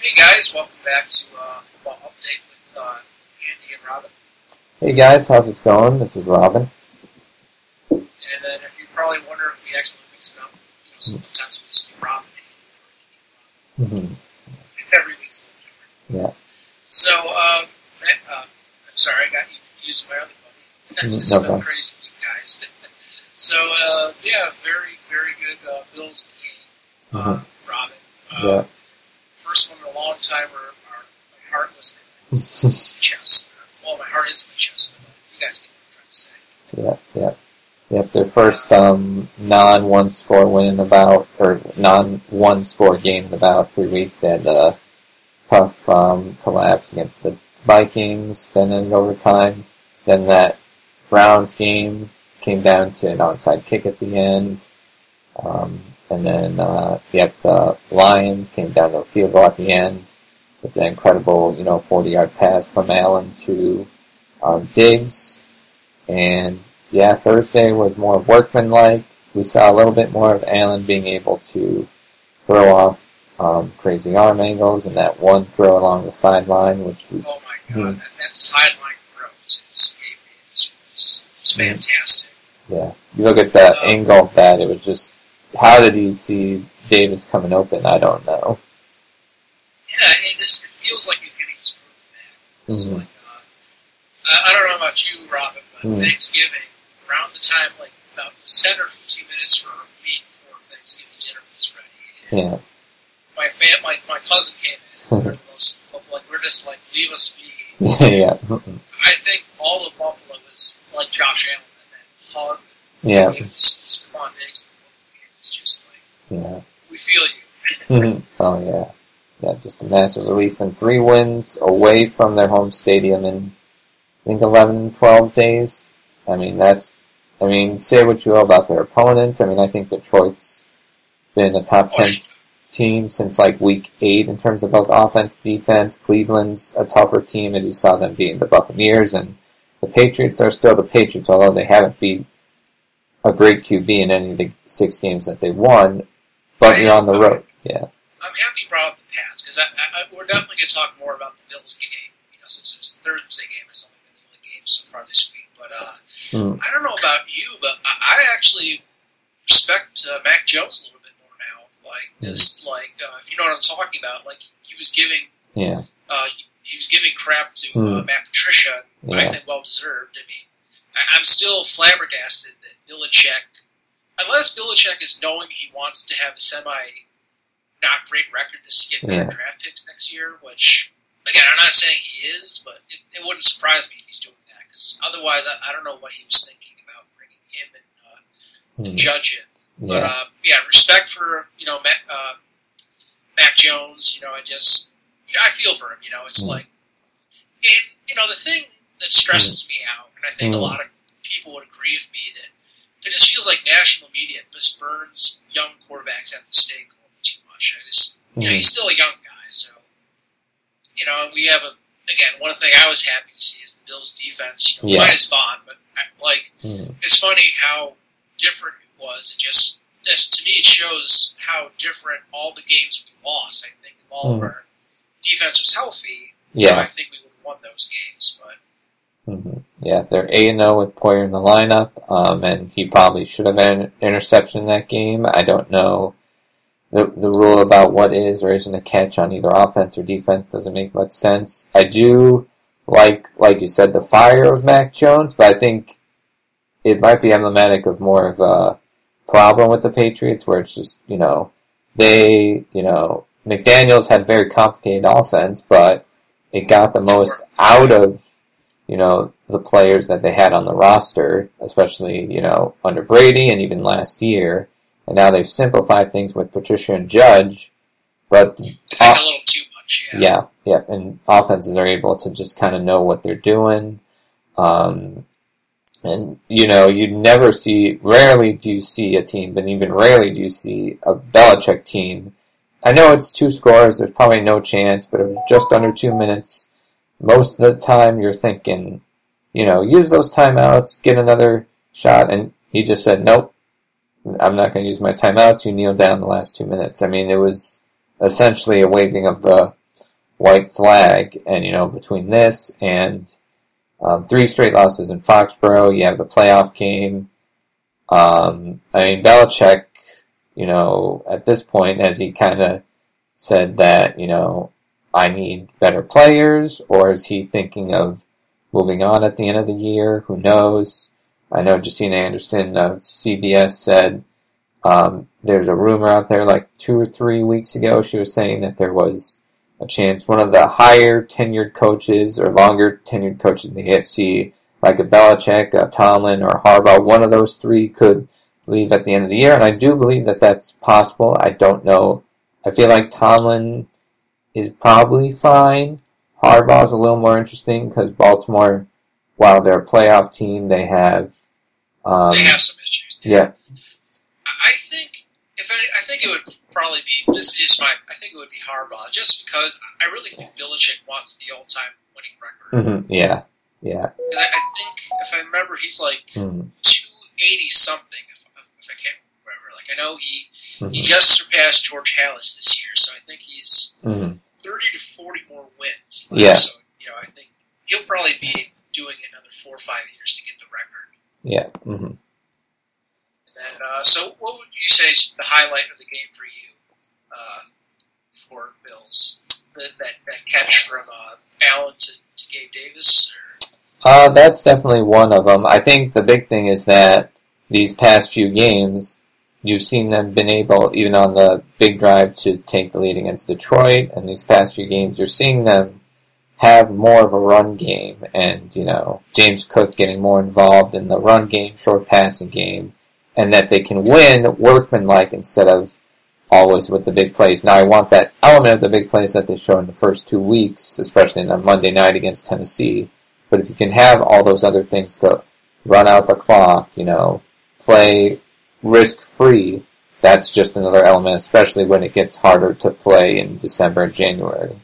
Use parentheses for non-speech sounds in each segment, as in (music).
Hey guys, welcome back to uh, Football Update with uh, Andy and Robin. Hey guys, how's it going? This is Robin. And then if you probably wonder if we actually mix it up, you know, sometimes we just do Robin and Andy, or Andy and hmm (laughs) Every week's a little different. Yeah. So, um, Matt, uh, I'm sorry, I got you confused with my other buddy. (laughs) This no problem. crazy week, guys. (laughs) so, uh, yeah, very, very good uh, Bills game, uh, Robin. Uh, Mm-hmm. Yeah. First one in a long time where our, my heart was in my (laughs) chest. Well, my heart is in my chest, but you guys get what I'm trying to say. yeah, yeah. Yep, their first um, non-one score win in about, or non-one score game in about three weeks. They had a tough um, collapse against the Vikings, then in overtime. Then that Browns game came down to an onside kick at the end. Um, and then, uh, yet the Lions came down to a field goal at the end with an incredible, you know, 40 yard pass from Allen to, um, Diggs. And yeah, Thursday was more workmanlike. We saw a little bit more of Allen being able to throw off, um, crazy arm angles and that one throw along the sideline, which was, Oh my god, Hmm. that, that sideline throw to game was, was, fantastic. yeah. You look at the angle of that, it was just, how did he see Davis coming open? I don't know. Yeah, it just it feels like he's getting his groove back. It's Mhm. like, uh, I, don't know about you, Robin, but Hmm. Thanksgiving, around the time, like about 10 or 15 minutes for a week before Thanksgiving dinner was ready, Yeah. my fam, my, my cousin came in, (laughs) most, like, we're just like, leave us be. (laughs) yeah. I think all of Buffalo was like Josh Allen and that hug. Yeah. Stefon Diggs. It's just like, Yeah. we feel you. Mhm. oh yeah. Yeah, just a massive relief and three wins away from their home stadium in I think 11, 12 days. I mean, that's, I mean, say what you will about their opponents. I mean, I think Detroit's been a top 10 team since like week eight in terms of both offense, defense. Cleveland's a tougher team as you saw them beating the Buccaneers and the Patriots are still the Patriots, although they haven't beat a great QB in any of the six games that they won, but you're on the road. Yeah. I'm happy you brought up the Pats because I, I, I, we're definitely going to talk more about the Bills game. You know, since it was the Thursday game, it's only been the only game so far this week. But uh, Mm. I don't know about you, but I, I actually respect uh, Mac Jones a little bit more now. Like this, like uh, if you know what I'm talking about, like he was giving Yeah. uh, he was giving crap to uh, Hmm. Matt Patricia. I think well deserved. I mean, I, I'm still flabbergasted that Belichick, unless Belichick is knowing he wants to have a semi not great record to get Yeah. draft picks next year. Which again, I'm not saying he is, but it, it wouldn't surprise me if he's doing that. Because otherwise, I, I don't know what he was thinking about bringing him and uh, Mm. Judge in. But Yeah. uh, yeah, respect for you know Mac, uh, Mac Jones. You know, I just you know, I feel for him. You know, it's Mm. like, and you know, the thing that stresses me out, and I think a Mm. lot of people would agree with me that it just feels like national media just burns young quarterbacks at the stake a little bit too much. I just, you know, Mm. he's still a young guy, so you know, we have a again one thing I was happy to see is the Bills' defense. You know, Yeah. minus Von, but I- like Mm. it's funny how different it was. It just, just to me, it shows how different all the games we lost. I think if all of Mhm. our defense was healthy, you know, I think we would have won those games. But hmm Yeah, they're eight and zero with Poyer in the lineup, um, and he probably should have had an interception in that game. I don't know the the rule about what is or isn't a catch on either offense or defense doesn't make much sense. I do like, like you said, the fire of Mac Jones, but I think it might be emblematic of more of a problem with the Patriots, where it's just you know they you know McDaniels had a very complicated offense, but it got the most out of you know, the players that they had on the roster, especially, you know, under Brady and even last year. And now they've simplified things with Patricia and Judge, but Uh, a little too much. Yeah. yeah, yeah, and offenses are able to just kind of know what they're doing. Um, and, you know, you never see, rarely do you see a team, but even rarely do you see a Belichick team. I know it's two scores, there's probably no chance, but it was just under two minutes. Most of the time you're thinking, you know, use those timeouts, get another shot, and he just said, nope, I'm not going to use my timeouts, you kneel down the last two minutes. I mean, it was essentially a waving of the white flag. And, you know, between this and um, three straight losses in Foxborough, you have the playoff game. Um, I mean, Belichick, you know, at this point, as he kind of said that, you know, I need better players, or is he thinking of moving on at the end of the year? Who knows? I know Josina Anderson of CBS said um, there's a rumor out there like two or three weeks ago. She was saying that there was a chance one of the higher tenured coaches or longer tenured coaches in the AFC, like a Belichick, a Tomlin, or Harbaugh, one of those three could leave at the end of the year. And I do believe that that's possible. I don't know. I feel like Tomlin is probably fine. Harbaugh's a little more interesting because Baltimore, while they're a playoff team, they have. Um, they have some issues. Yeah. I think if any, I think it would probably be this is my I think it would be Harbaugh just because I really think Belichick wants the all time winning record. Mm-hmm. Yeah. Yeah. I, I, think if I remember, he's like mm-hmm. two eighty something. If, if I can't remember, like I know he mm-hmm. he just surpassed George Halas this year, so I think he's mm-hmm. thirty to forty more wins. Left. Yeah. So you know, I think he'll probably be doing another four or five years to get the record. Yeah. Mm-hmm. And uh, so, what would you say is the highlight of the game for you uh, for Bills? The, that that catch from uh, Allen to, to Gabe Davis? Or? Uh, that's definitely one of them. I think the big thing is that these past few games, you've seen them been able, even on the big drive, to take the lead against Detroit. And these past few games, you're seeing them have more of a run game, and you know James Cook getting more involved in the run game, short passing game, and that they can win workmanlike instead of always with the big plays. Now I want that element of the big plays that they show in the first two weeks, especially in the Monday night against Tennessee. But if you can have all those other things to run out the clock, you know, play risk free, that's just another element, especially when it gets harder to play in December and January.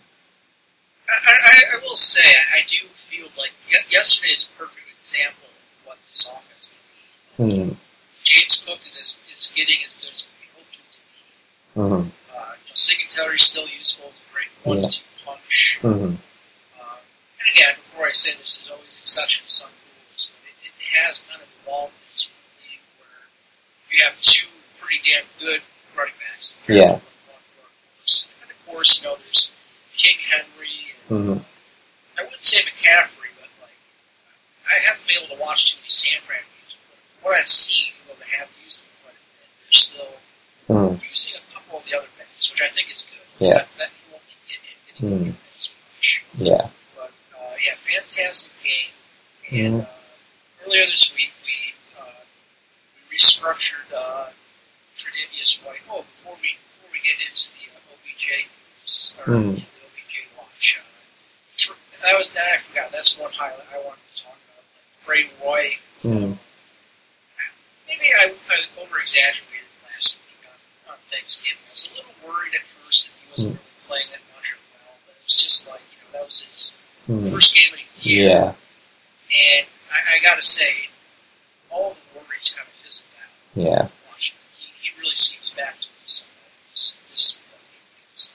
I, I, I will say, I do feel like yesterday is a perfect example of what this offense can be. Hmm. James Cook is, is, is getting as good as we hoped him to be. Mm-hmm. Uh, you know, Singletary is still useful. It's a great one-two yeah. punch. Mm-hmm. Uh, and again, before I say this, there's always exceptions to some rules, but it, it has kind of evolved into a league where you have two pretty damn good running backs. Yeah. And of course, you know, there's King Henry. And, mm-hmm. I wouldn't say McCaffrey, but like I haven't been able to watch too many San Fran games. But from what I've seen, though they have used them quite a bit, they're still mm-hmm. using a couple of the other backs, which I think is good. Yeah. That, that won't be getting, getting mm-hmm. as much. Yeah. But uh, yeah, fantastic game. And uh, earlier this week, we uh, we restructured uh, Tre'Davious White. Oh, before we before we get into the uh, OBJ Mm. the OBJ watch, uh, that was that I forgot. That's one highlight I wanted to talk about. Like Tre White. Mm. Maybe I, I over exaggerated last week on, on Thanksgiving. I was a little worried at first that he wasn't Mm. really playing that much or well, but it was just like you know that was his Mm. first game of the year. Yeah. And I, I got to say, all the worries kind of fizzled out. Yeah. Watching, he, he really seems back to this. this, this against-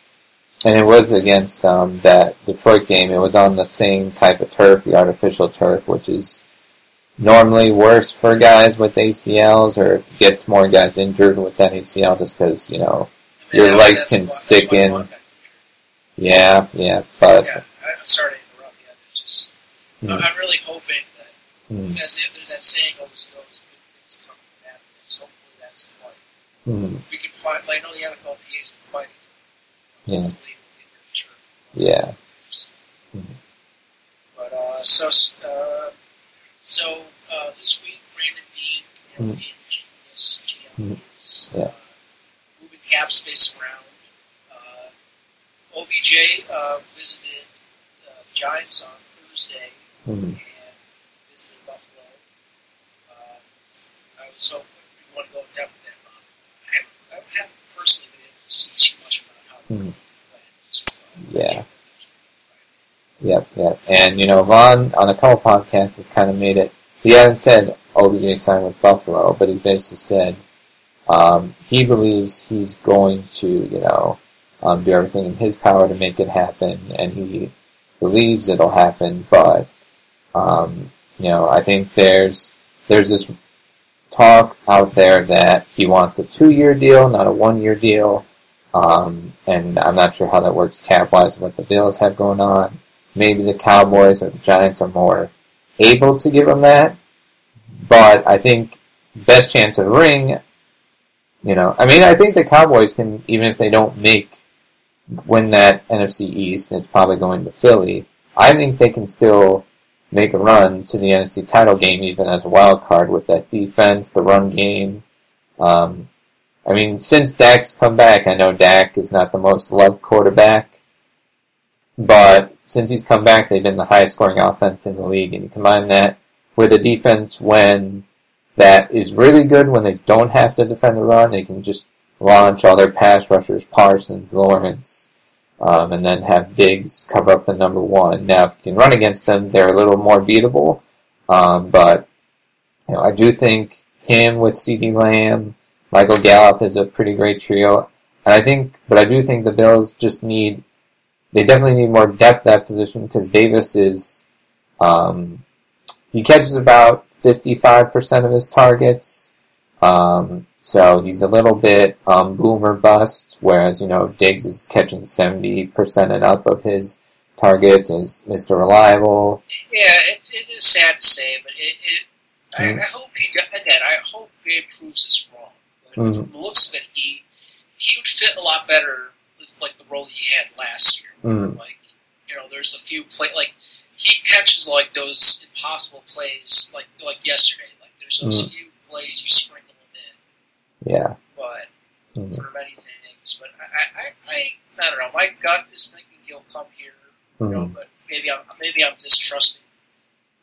And it was against um, that Detroit game. It was on the same type of turf, the artificial turf, which is normally worse for guys with ACLs or gets more guys injured with that ACL just because, you know, I Your legs can why- stick in. Yeah, yeah, but yeah, I'm sorry to interrupt you. It's just, Mm. I'm really hoping that, mm, because there's that saying always goes, good things come from bad things. Hopefully that's the way. mm, We can fight, like, I know the NFLPA is fighting. Yeah. Hopefully we'll get rid of turf. yeah, Mhm. But uh, so uh, so uh, this week, Brandon Beane from Mhm. Genius GM is Yeah. uh, moving cap space around. Uh, OBJ uh, visited uh, the Giants on Thursday mm, and visited Buffalo. Uh, I was hoping we want to go in depth with that. I haven't, I haven't personally been able to see too much about uh, Yeah. yep, yep. And, you know, Ron, on a couple podcasts, has kind of made it, he hasn't said OBJ signed with Buffalo, but he basically said um, he believes he's going to, you know, um, do everything in his power to make it happen, and he believes it'll happen. But um, you know, I think there's there's this talk out there that he wants a two-year deal, not a one-year deal. Um, and I'm not sure how that works cap-wise, what the Bills have going on. Maybe the Cowboys or the Giants are more able to give him that. But I think best chance of ring, you know, I mean, I think the Cowboys can, even if they don't make, win that NFC East, and it's probably going to Philly, I think they can still make a run to the NFC title game even as a wild card with that defense, the run game. Um, I mean, since Dak's come back, I know Dak is not the most loved quarterback, but since he's come back, they've been the highest scoring offense in the league, and you combine that with a defense when that is really good when they don't have to defend the run, they can just launch all their pass rushers, Parsons, Lawrence, um, and then have Diggs cover up the number one. Now, if you can run against them, they're a little more beatable. Um, but you know, I do think him with CeeDee Lamb, Michael Gallup is a pretty great trio. And I think, but I do think the Bills just need, they definitely need more depth at that position because Davis is, um, he catches about 55% of his targets. Um, so he's a little bit um, boomer bust, whereas you know Diggs is catching seventy percent and up of his targets is Mr. Reliable. Yeah, it, it is sad to say, but it, it mm. I. I, hope he again. I hope he improves us wrong. But mm. from the looks of it, he he would fit a lot better with like the role he had last year. Mm. Like you know, there's a few play like he catches like those impossible plays like like yesterday. Like there's those mm. few plays you sprinkle him in. yeah. But mm-hmm. for many things, but I, I, I, I don't know. My gut is thinking he'll come here, you mm-hmm. know, but maybe I'm maybe I'm distrusting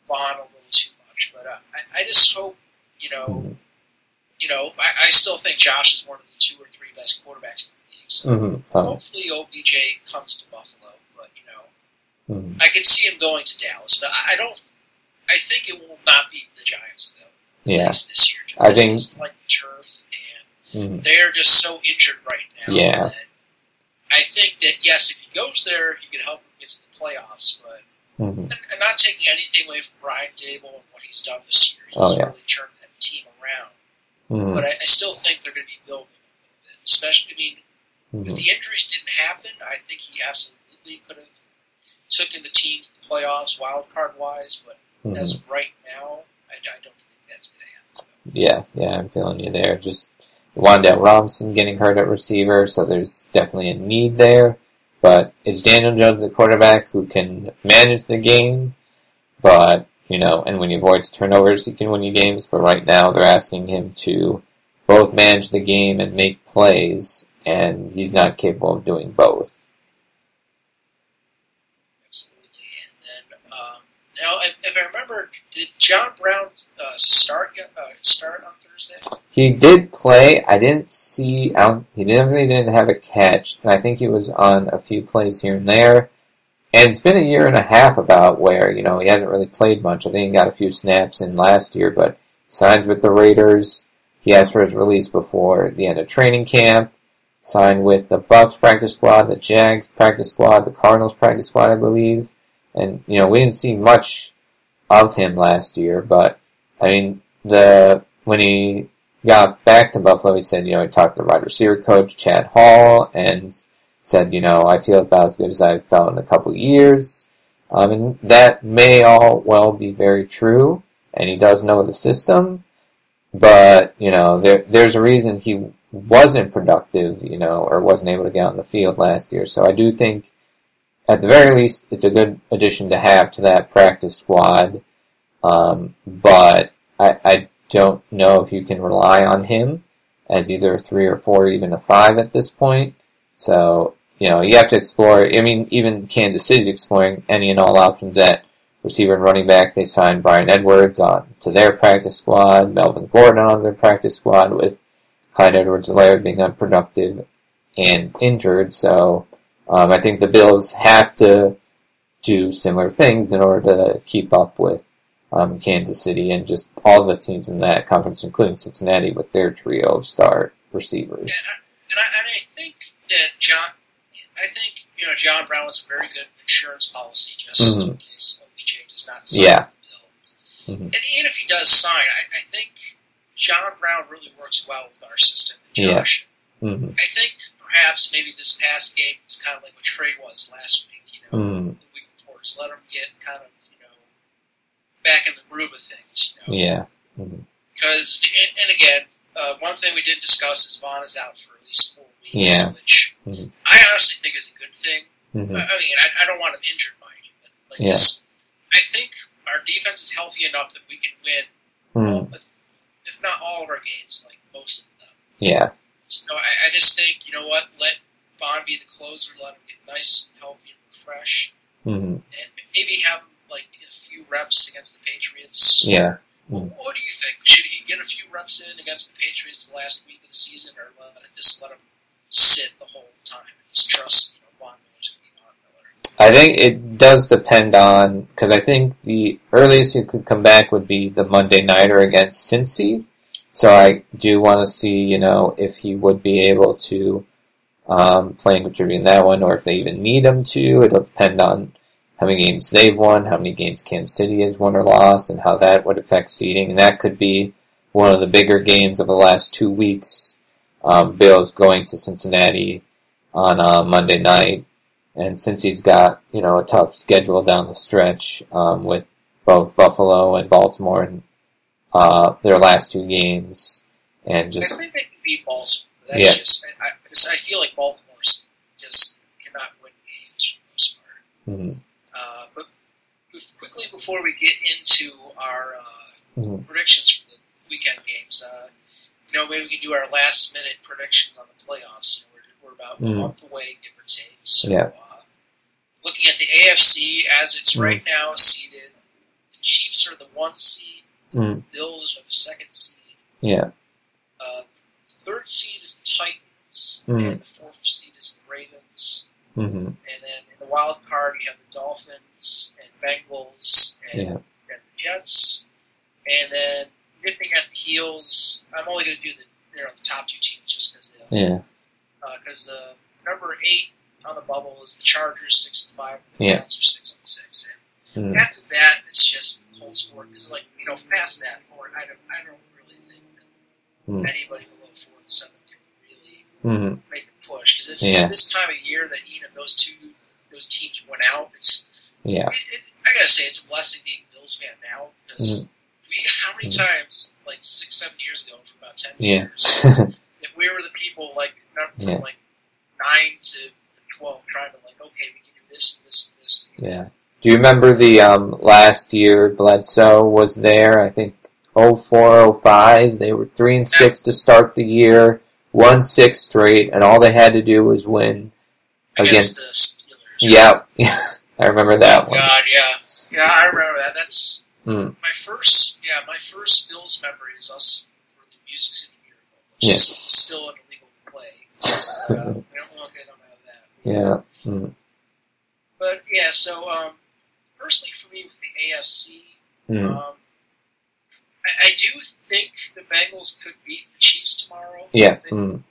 Von a little too much. But uh, I, I just hope, you know, mm-hmm. You know, I, I still think Josh is one of the two or three best quarterbacks in the league. So mm-hmm. hopefully OBJ comes to Buffalo, but you know, mm-hmm. I can see him going to Dallas. But I, I don't. I think it will not be the Giants though. Yeah. This year, I think like turf Mm-hmm. They're just so injured right now. Yeah. I think that yes, if he goes there, he can help them get to the playoffs. But mm-hmm. and, and not taking anything away from Brian Daboll and what he's done this year, he's oh, yeah. really turned that team around. Mm-hmm. But I, I still think they're going to be building a little bit. Especially, I mean, mm-hmm. if the injuries didn't happen, I think he absolutely could have taken the team to the playoffs, wild card wise. But mm-hmm. as of right now, I, I don't think that's going to happen. Yeah, yeah, I'm feeling you there. Just Wan'Dale Robinson getting hurt at receiver, so there's definitely a need there. But it's Daniel Jones, the quarterback, who can manage the game, but, you know, and when he avoids turnovers, he can win you games, but right now they're asking him to both manage the game and make plays, and he's not capable of doing both. Absolutely. And then, um, now, if, if, I remember, did John Brown uh, start uh, start on Thursday? He did play. I didn't see. I he definitely didn't have a catch, and I think he was on a few plays here and there. And it's been a year and a half about where you know he hasn't really played much. I think he got a few snaps in last year, but signed with the Raiders. He asked for his release before the end of training camp. Signed with the Bucs practice squad, the Jags practice squad, the Cardinals practice squad, I believe. And you know we didn't see much of him last year, but I mean the when he got back to Buffalo, he said, you know, he talked to wide receiver coach, Chad Hall, and said, you know, I feel about as good as I've felt in a couple years. Um, and that may all well be very true, and he does know the system, but, you know, there, there's a reason he wasn't productive, you know, or wasn't able to get on the field last year. So I do think, at the very least, it's a good addition to have to that practice squad. Um, but I, I don't know if you can rely on him as either a three or four, even a five at this point. So, you know, you have to explore. I mean, even Kansas City exploring any and all options at receiver and running back. They signed Bryan Edwards on to their practice squad, Melvin Gordon on their practice squad, with Clyde Edwards-Helaire being unproductive and injured. So, um, I think the Bills have to do similar things in order to keep up with um, Kansas City, and just all the teams in that conference, including Cincinnati, with their trio of star receivers. And I, and I think that John I think you know John Brown was a very good insurance policy just Mhm. in case OBJ does not sign Yeah. the bill. Mhm. And even if he does sign, I, I think John Brown really works well with our system and Yeah. Josh. hmm I think perhaps maybe this past game was kind of like what Trey was last week. You know, hmm the week before, just let him get kind of you know back in the groove of things. You know, Yeah. hmm because and, and again, uh, one thing we didn't discuss is Von is out for at least four Yeah. which Mhm. I honestly think is a good thing. hmm I I mean, I, I don't want him injured, mind you, like Yeah. just, I think our defense is healthy enough that we can win, hmm if, if not all of our games, like most of them. Yeah. So I, I just think, you know what, let Von be the closer, let him get nice, and healthy, and refreshed, hmm and maybe have him like a few reps against the Patriots. Yeah. What, what do you think? Should he get a few reps in against the Patriots the last week of the season, or let, just let him sit the whole time and just trust, you know, Von Miller's going to be Von Miller? I think it does depend on because I think the earliest he could come back would be the Monday nighter against Cincy. So I do want to see, you know, if he would be able to um, play and contribute in that one, or if they even need him to. It'll depend on how many games they've won, how many games Kansas City has won or lost, and how that would affect seeding. And that could be one of the bigger games of the last two weeks. Um, Bills going to Cincinnati on uh, Monday night, and Cincy's got you know a tough schedule down the stretch um, with both Buffalo and Baltimore in uh, their last two games, and I just think they can beat Baltimore. That's Yeah. just I, I, I feel like Baltimore's just cannot win games for the most part. mhm, Uh, but quickly before we get into our uh, mhm, predictions for the weekend games, uh, you know, maybe we can do our last minute predictions on the playoffs. You know, we're, we're about Mm. a month away, give or take. So, Yeah. uh, looking at the AFC as it's Mm. right now seeded, the Chiefs are the one seed, mhm, Bills are the second seed. yeah, Uh, the third seed is the Titans, Mm. and the fourth seed is the Ravens. mhm, And then in the wild card, you have the Dolphins and Bengals and, yeah, and the Jets. And then nipping at the heels, I'm only going to do the you know the top two teams just because the yeah, because the number eight on the bubble is the Chargers six and five, and the Yeah. Jets are six and six. And mhm, after that, it's just the Colts sport because like you know past that point, I don't I don't really think that Mm. anybody below four and seven can really mhm, make a push because it's Yeah. this time of year that even if those two those teams went out, it's yeah, it, it, I gotta say it's a blessing being a Bills fan now because we how many times like six seven years ago for about ten yeah, (laughs) years that we were the people like from Yeah. like nine to twelve trying to like okay we can do this and this and this yeah. Do you remember the um, last year Bledsoe was there? I think 04, 05. They were three and six to start the year, won six straight, and all they had to do was win against, against. the Steelers. Yeah, (laughs) I remember that Oh one. God, yeah, yeah, I remember that. That's Mm. my first. Yeah, my first Bills memory is us for the Music City Miracle, which Yes. is still an illegal play. Uh, (laughs) we don't want to get out of that. Yeah. Mm. But yeah, so um, personally for me with the AFC, Mm. um, I, I do think the Bengals could beat the Chiefs tomorrow. Yeah. I think, Mm.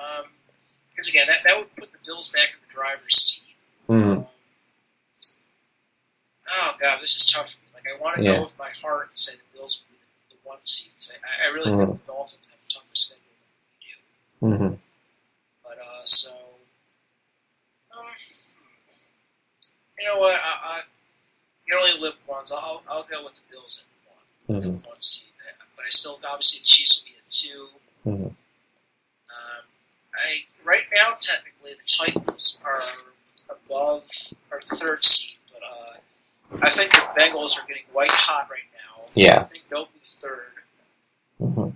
Um, because again, that, that would put the Bills back in the driver's seat. Mm. Um, oh god, this is tough. For me. Like I want to Yeah. go with my heart and say the Bills will be the, one seed I, I really Mhm. think the Dolphins have a tougher schedule than we do. Mm-hmm. But uh, so, um, you know what? I, I you only live once. I'll I'll go with the Bills at one, Mm-hmm. the one seed. But I still obviously the Chiefs will be at two. Mm-hmm. Um, I right now technically the Titans are above the third seed, but uh, I think the Bengals are getting white hot right now. Yeah. I think they'll be third. Mm-hmm. Then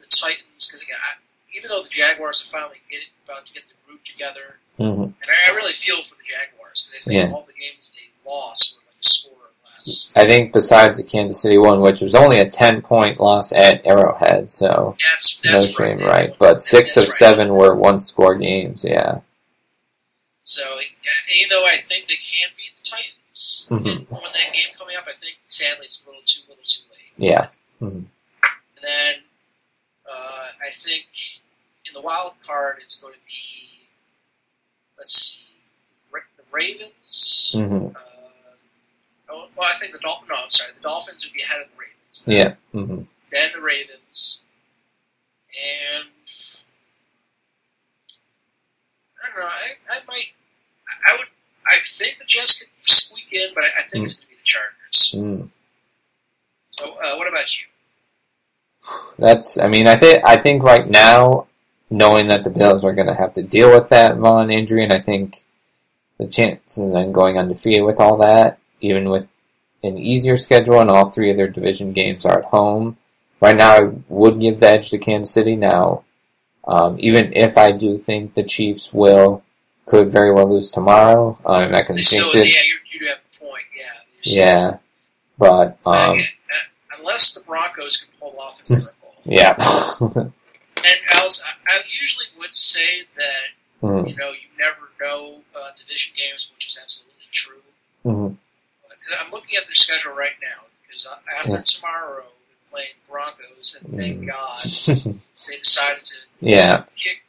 the Titans, because again, I, even though the Jaguars are finally getting, about to get the group together, Mm-hmm. and I, I really feel for the Jaguars because I think Yeah. all the games they lost were like a score or less. I think besides the Kansas City one, which was only a ten point loss at Arrowhead, so That's no that's shame, right. right? But six of right. seven were one score games. Yeah. So even though I think they can beat the Titans, Mhm. when that game coming up, I think sadly it's a little too little too late. Yeah. And then uh, I think in the wild card it's going to be let's see, the Ravens. hmm Uh, oh, well, I think the Dolphins. No, I'm sorry. The Dolphins would be ahead of the Ravens. Yeah. hmm Then the Ravens, and I don't know. I, I might. I would. I think the Jets could squeak in, but I, I think it's going to be the Chargers. Mm. So, uh, what about you? That's. I mean, I think. I think right now, knowing that the Bills are going to have to deal with that Von injury, and I think the chance of them going undefeated with all that, even with an easier schedule, and all three of their division games are at home. Right now, I would give the edge to Kansas City. Now, um, even if I do think the Chiefs will, could very well lose tomorrow. I'm not going to still, jinx yeah, it. you, do have a point. Yeah. Still- Yeah, but um, Again, uh, unless the Broncos can pull off a miracle. (laughs) yeah. (laughs) and Alice, I, I usually would say that Mhm, you know you never know uh, division games, which is absolutely true. mhm, But I'm looking at their schedule right now because uh, after Yeah. tomorrow they're playing Broncos, and thank Mhm. God (laughs) they decided to yeah. kick.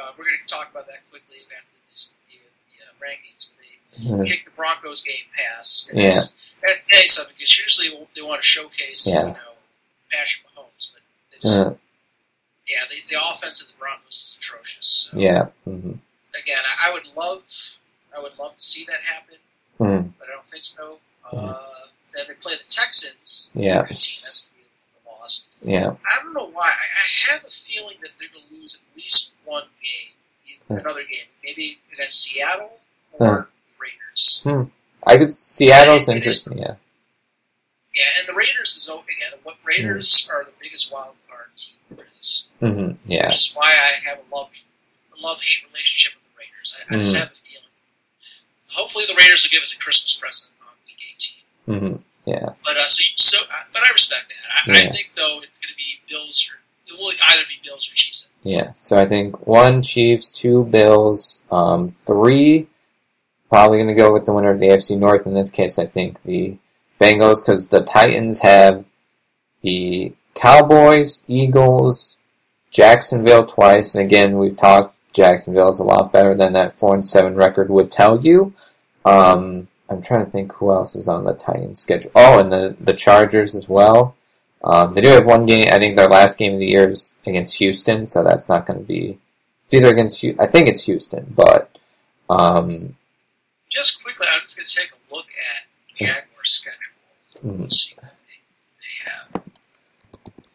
Uh, we're going to talk about that quickly after this the, the uh, rankings. Mhm, they kicked the Broncos game pass. And Yeah. that's- That takes something because usually they want to showcase Yeah. you know Patrick Mahomes, but they just mhm, yeah the, the offense of the Broncos is atrocious. So, Yeah. mhm, Again, I, I would love I would love to see that happen, mhm, but I don't think so. Uh, then they play the Texans. Yeah. Good team. That's gonna be a loss. Yeah. I don't know why. I, I have a feeling that they're going to lose at least one game, Hmm. another game, maybe against Seattle or Raiders. I could. Seattle's interesting. Yeah. Yeah, and the Raiders is open. Yeah, what Raiders are the biggest wild card team there is. hmm Yeah. Which is why I have a love love hate relationship with the Raiders. I, I just Mhm. have a feeling. Hopefully, the Raiders will give us a Christmas present on Week 18. Mm-hmm. Yeah. But uh, so, so uh, but I respect that. I, I think though it's going to be Bills or it will either be Bills or Chiefs. Yeah. So I think one Chiefs, two Bills, um, three. Probably going to go with the winner of the AFC North. In this case, I think the Bengals because the Titans have the Cowboys, Eagles, Jacksonville twice, and again we've talked. Jacksonville is a lot better than that four and seven record would tell you. Um, I'm trying to think who else is on the Titans schedule. Oh, and the the Chargers as well. Um, they do have one game. I think their last game of the year is against Houston, so that's not going to be. It's either against I think it's Houston, but um, Just quickly, I'm just going to take a look at Jaguars' schedule. mhm, Let's see what they, they have.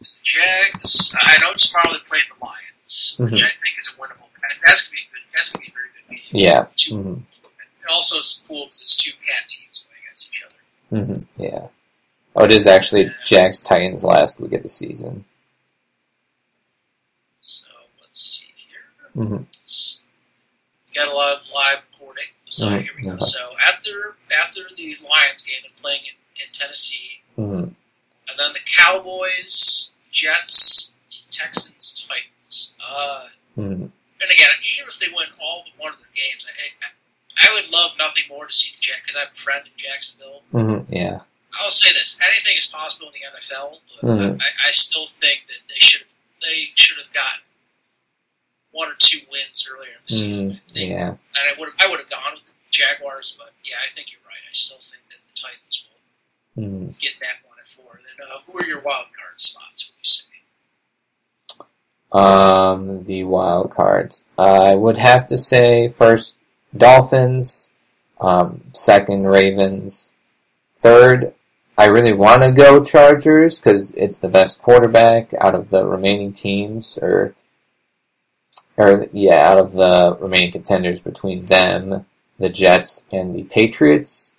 It's the Jags. I know tomorrow they play the Lions, which Mhm. I think is a winnable. And that's going to be good. That's going to be a very good game. yeah, Two, hmm and also, it's cool because it's two cat teams going against each other. hmm yeah. Oh, it is actually Jags Titans last week of the season. So let's see here. hmm got a lot of live. So here we go. So after after the Lions game, they're playing in, in Tennessee, hmm and then the Cowboys, Jets, Texans, Titans. Uh, hmm and again, even if they win all but one of their games, I, I, I would love nothing more to see the Jets because I have a friend in Jacksonville. hmm Yeah. I'll say this: anything is possible in the NFL, but Mhm. I, I still think that they should have they should have gotten one or two wins earlier in the season. Mm, I think, yeah. and I would I would have gone with the Jaguars, but yeah, I think you're right. I still think that the Titans will Mm. get that one at four. Then uh, who are your wild card spots? Would you say? Um, the wild cards. I would have to say first Dolphins, um, second Ravens, third. I really want to go Chargers because it's the best quarterback out of the remaining teams, or or yeah, out of the remaining contenders between them, the Jets, and the Patriots.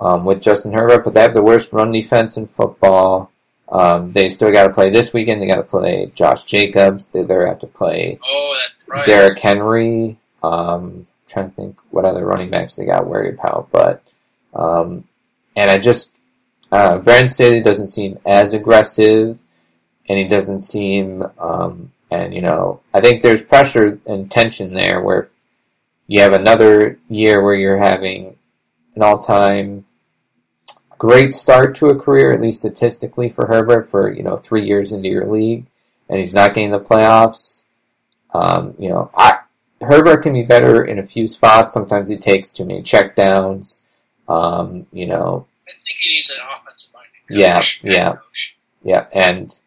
Um, with Justin Herbert, but they have the worst run defense in football. Um, they still got to play this weekend. They got to play Josh Jacobs. They there have to play Oh, right. Derrick Henry. Um, trying to think what other running backs they got worried about, but um, and I just uh, Brandon Staley doesn't seem as aggressive, and he doesn't seem um, and you know I think there's pressure and tension there where you have another year where you're having an all-time great start to a career, at least statistically for Herbert, for you know three years into your league, and he's not getting the playoffs. Um, you know, I Herbert can be better in a few spots. Sometimes he takes too many checkdowns. Um, you know. I think he needs an offensive minded Yeah, yeah, yeah. And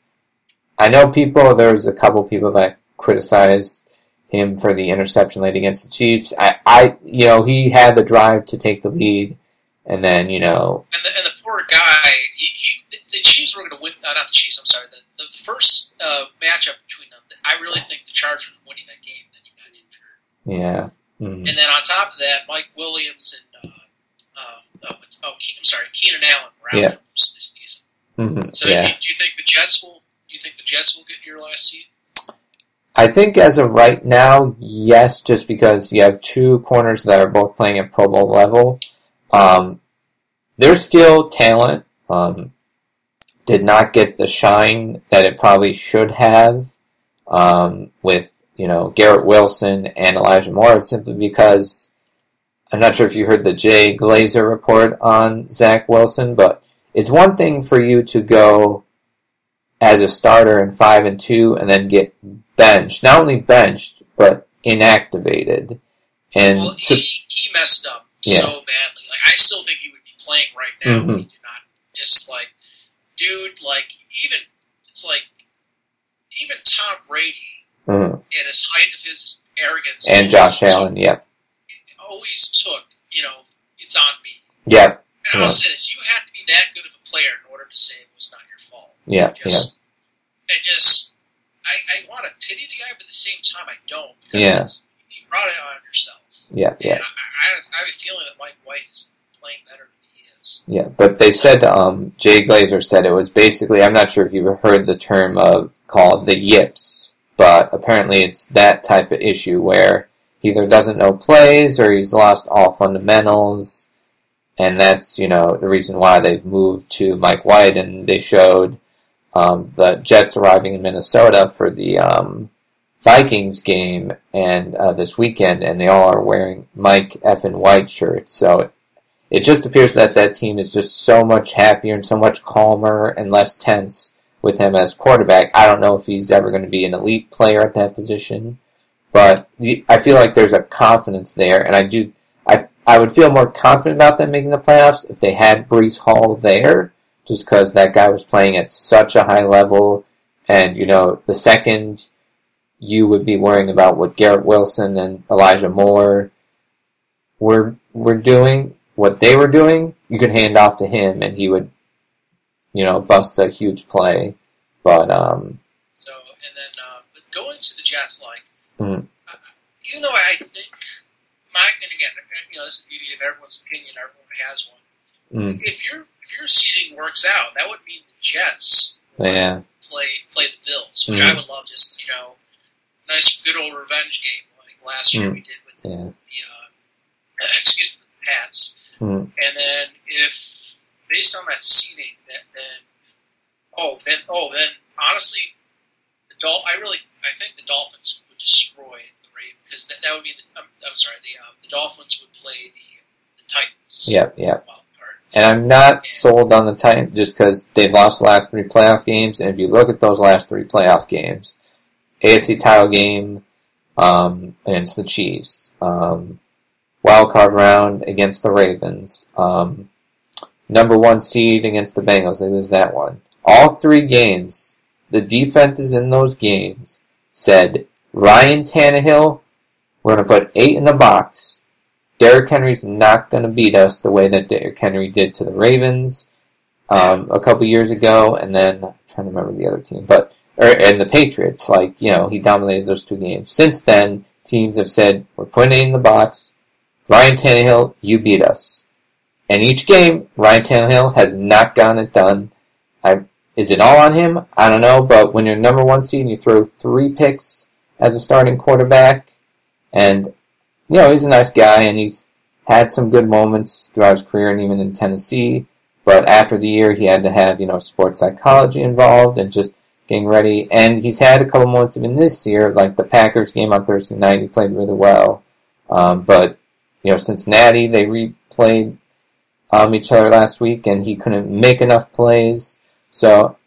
I know people. There's a couple people that criticized him for the interception late against the Chiefs. I, I, you know, he had the drive to take the lead, and then you know. And the, and the poor guy, he, he, the Chiefs were going to win. Uh, not the Chiefs. I'm sorry. The, the first uh, matchup between them, I really think the Chargers were winning that game. Then he got injured. Yeah. Mm-hmm. And then on top of that, Mike Williams and uh, uh, oh, oh, I'm sorry, Keenan Allen were out Yeah. for this season. hmm So yeah. do, do you think the Jets will? Think the Jets will get your last seat? I think as of right now, yes, just because you have two corners that are both playing at Pro Bowl level. Um, their skill, talent, um, did not get the shine that it probably should have um, with, you know, Garrett Wilson and Elijah Moore simply because I'm not sure if you heard the Jay Glazer report on Zach Wilson, but it's one thing for you to go as a starter in five and two and then get benched. Not only benched, but inactivated. And well, he, he messed up Yeah. so badly. Like I still think he would be playing right now. If he did not just like, dude, like even it's like even Tom Brady mhm. at his height of his arrogance and Josh took- Allen, yep, always took. You know, it's on me. yep, And Yeah. I'll say this: you have to be that good of a player in order to say it was not your fault. yep, yep, just, I just, I, I want to pity the guy, but at the same time, I don't. Because Yeah. you brought it on yourself. yep, And yep. I, I, I have a feeling that Mike White is playing better than he is. Yeah, but they said um, Jay Glazer said it was basically. I'm not sure if you've heard the term of called the yips, but apparently it's that type of issue where he either doesn't know plays or he's lost all fundamentals, and that's you know the reason why they've moved to Mike White, and they showed um, the Jets arriving in Minnesota for the um, Vikings game and uh, this weekend, and they all are wearing Mike F and White shirts, so it just appears that that team is just so much happier and so much calmer and less tense with him as quarterback. I don't know if he's ever going to be an elite player at that position, but I feel like there's a confidence there, and I do. I I would feel more confident about them making the playoffs if they had Breece Hall there, just because that guy was playing at such a high level, and you know the second you would be worrying about what Garrett Wilson and Elijah Moore were were doing, what they were doing, you could hand off to him and he would, you know, bust a huge play. But um, So, and then, uh, but going to the Jets, like, Mhm. uh, even though I think, my, and again, you know, this is the beauty of everyone's opinion, everyone has one. mm, If your if your seating works out, that would mean the Jets yeah, play play the Bills, which I Mhm. would love. Just you know, nice good old revenge game like last year Mhm. we did with yeah, the uh, (laughs) excuse me, the Pats. mm, And then if based on that seating, that then oh then oh then honestly, the Dol- I really I think the Dolphins would destroy the Ravens because that, that would be the I'm, I'm sorry the uh, the Dolphins would play the the Titans. yep, yep. Card. And I'm not sold on the Titans just because they've lost the last three playoff games. And if you look at those last three playoff games, AFC title game um, against the Chiefs, um, wild card round against the Ravens, um, number one seed against the Bengals. They lose that one. All three games, the defenses in those games said Ryan Tannehill, we're going to put eight in the box. Derrick Henry's not going to beat us the way that Derrick Henry did to the Ravens um, a couple years ago, and then I'm trying to remember the other team, but or and the Patriots. Like you know, he dominated those two games. Since then, teams have said we're putting it in the box. Ryan Tannehill, you beat us. And each game, Ryan Tannehill has not gotten it done. I, is it all on him? I don't know, but when you're number one seed and you throw three picks as a starting quarterback, and you know he's a nice guy and he's had some good moments throughout his career and even in Tennessee. But after the year, he had to have you know sports psychology involved and just getting ready. And he's had a couple moments even this year, like the Packers game on Thursday night. He played really well, um, but you know Cincinnati they replayed um, each other last week, and he couldn't make enough plays. So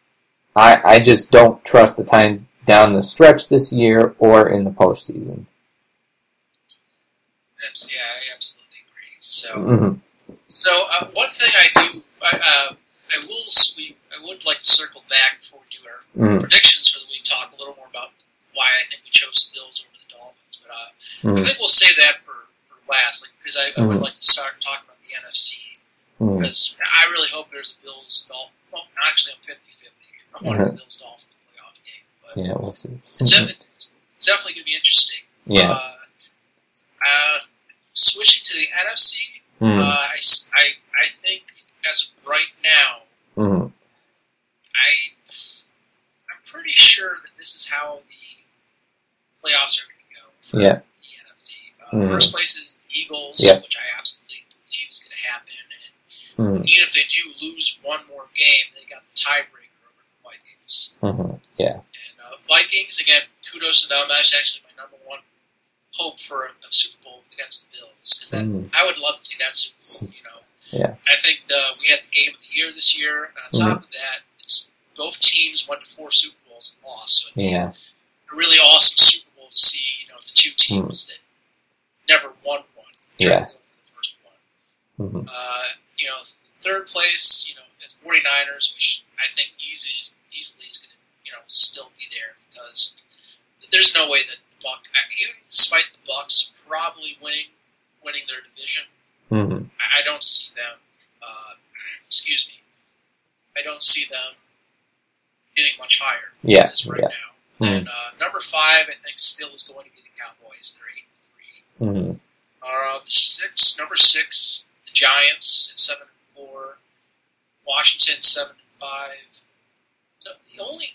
I I just don't trust the Titans down the stretch this year or in the postseason. Yeah, I absolutely agree. So, hmm so uh, one thing I do, I, uh, I will, we, I would like to circle back before we do our hmm predictions for the week. Talk a little more about why I think we chose the Bills over the Dolphins, but uh, I hmm think we'll save that for, for last, like because I, I would Mhm. like to start talking about the NFC because I really hope there's a Bills Dolphins. Well, actually, I'm 50-50. I want a Mhm. Bills Dolphins playoff game, but Yeah, we'll see. it's, it's, it's definitely going to be interesting. Yeah. Uh, uh, switching to the NFC, hmm uh, I, I- I think as of right now, hmm I I'm pretty sure that this is how the playoffs are going to go for Yeah. the NFC. Uh, Mhm. First place is the Eagles, Yeah. which I absolutely believe is going to happen. And hmm even if they do lose one more game, they got the tiebreaker over the Vikings. hmm Yeah. And uh, Vikings again, kudos to them. That's actually my number one hope for a, a Super Bowl against the Bills because that Mhm. I would love to see that Super Bowl. You know, Yeah. I think the, we had the game of the year this year. And on top Mm-hmm. of that, it's both teams went to four Super Bowls and lost. So Yeah. a really awesome Super Bowl to see. You know, the two teams that never won one. Yeah. to go for the first one. hmm Uh, you know, third place, you know, the 49ers, which I think easy easily is going to, you know, still be there because there's no way that Buck, even despite the Bucs probably winning winning their division, hmm I, I don't see them. Uh, excuse me, I don't see them getting much higher Yeah. right Yeah. now. Mhm. And uh, number five, I think, still is going to be the Cowboys. They're eight and three. hmm Uh, six, number six, the Giants at seven and four. Washington seven and five. So the only,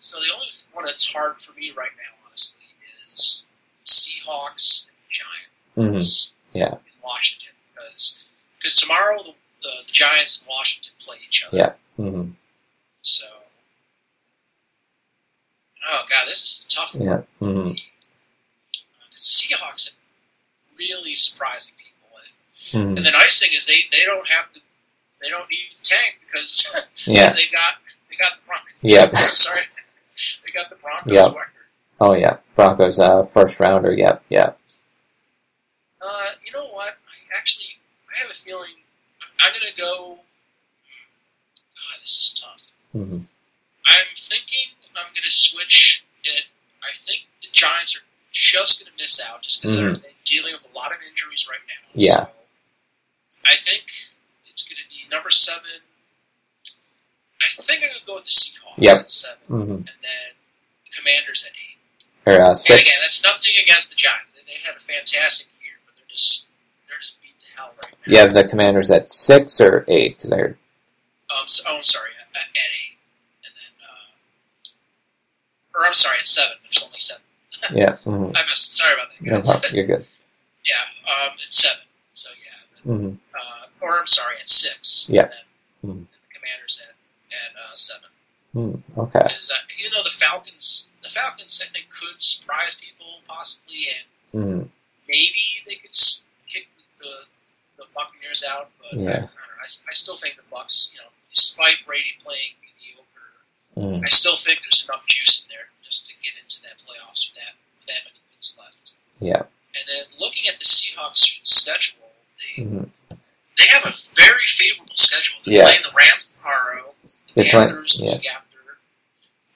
so the only one that's hard for me right now, honestly, Seahawks and hmm Yeah. in Washington because because tomorrow the, the, the Giants and Washington play each other. Yeah. hmm So, oh god, this is a tough one. Yeah. hmm Because the Seahawks have really surprising people. And hmm And the nice thing is they, they don't have to they don't need to tank because (laughs) Yeah. they got they got the Broncos. Yep. (laughs) Sorry, they got the Broncos Yep. Oh yeah. Broncos uh, first rounder. Yep. Yep. Uh, you know what? I actually I have a feeling I'm gonna go. God, this is tough. hmm I'm thinking I'm gonna switch it. I think the Giants are just gonna miss out just because they're, they're dealing with a lot of injuries right now. Mm-hmm. Yeah. So I think it's gonna be number seven. I think I'm gonna go with the Seahawks Yep. at seven, hmm and then the Commanders at eight. Or uh, And again, that's nothing against the Giants. They, they had a fantastic year, but they're just they're just beat to hell right now. You have the Commanders at six or eight because I heard. Um, so, oh, I'm sorry, at, at eight, and then uh, or I'm sorry, at seven. There's only seven. (laughs) Yeah. hmm I missed. Sorry about that. No problem. (laughs) You're good. (laughs) yeah, um, it's seven. So yeah, hmm uh, or I'm sorry, at six. Yeah. And then, Mhm. and the Commanders at at uh, seven. Mm Okay. Even though the Falcons, the Falcons, I think could surprise people possibly, and hmm maybe they could kick the the Buccaneers out. But I, I, Yeah. know, I, s- I still think the Bucs, you know, despite Brady playing mediocre, mm I still think there's enough juice in there just to get into that playoffs with that with that many wins left. Yeah. And then looking at the Seahawks schedule, they hmm they have a very favorable schedule. They're Yeah. playing the Rams tomorrow, the They Panthers the yeah.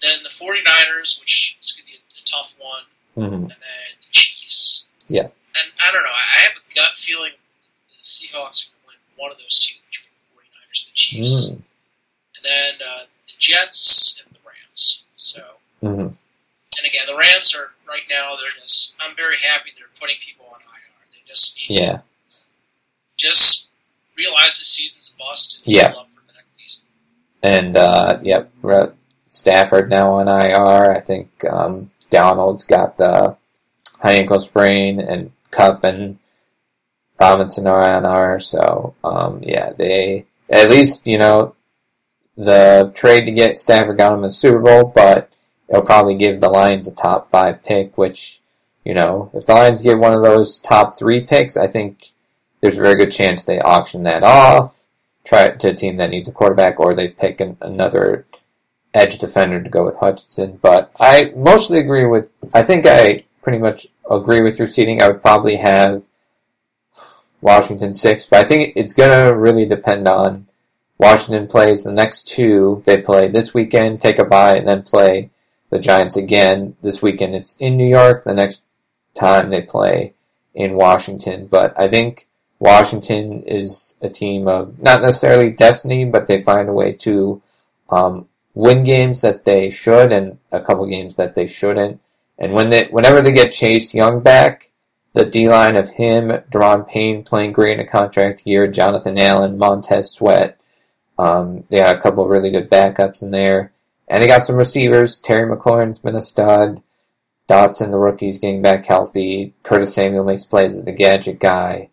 Then the 49ers, which is going to be a, a tough one, hmm and then the Chiefs. Yeah. And I don't know. I have a gut feeling the Seahawks are going to win one of those two between the 49ers and the Chiefs. mm And then uh, the Jets and the Rams. So, hmm and again, the Rams are right now. They're just. I'm very happy they're putting people on IR. They just need to Yeah. just realize the season's a bust and Yeah. heal up for the next season. And uh, yep, Re- Stafford now on IR. I think um, Donald's got the high ankle sprain, and Kupp and Robinson are on IR. So um, yeah, they at least you know the trade to get Stafford got him a Super Bowl, but it'll probably give the Lions a top five pick. Which you know, if the Lions get one of those top three picks, I think there's a very good chance they auction that off try to a team that needs a quarterback, or they pick an, another edge defender to go with Hutchinson. But I mostly agree with. I think I pretty much agree with your seating. I would probably have Washington six. But I think it's gonna really depend on Washington plays the next two. They play this weekend, take a bye, and then play the Giants again this weekend. It's in New York. The next time they play in Washington. But I think Washington is a team of not necessarily destiny, but they find a way to um, win games that they should and a couple games that they shouldn't. And when they, whenever they get Chase Young back, the D line of him, Daron Payne playing great in a contract year, Jonathan Allen, Montez Sweat, um, they got a couple really good backups in there. And they got some receivers. Terry McLaurin's been a stud. Dotson, the rookie's getting back healthy. Curtis Samuel makes plays as the gadget guy.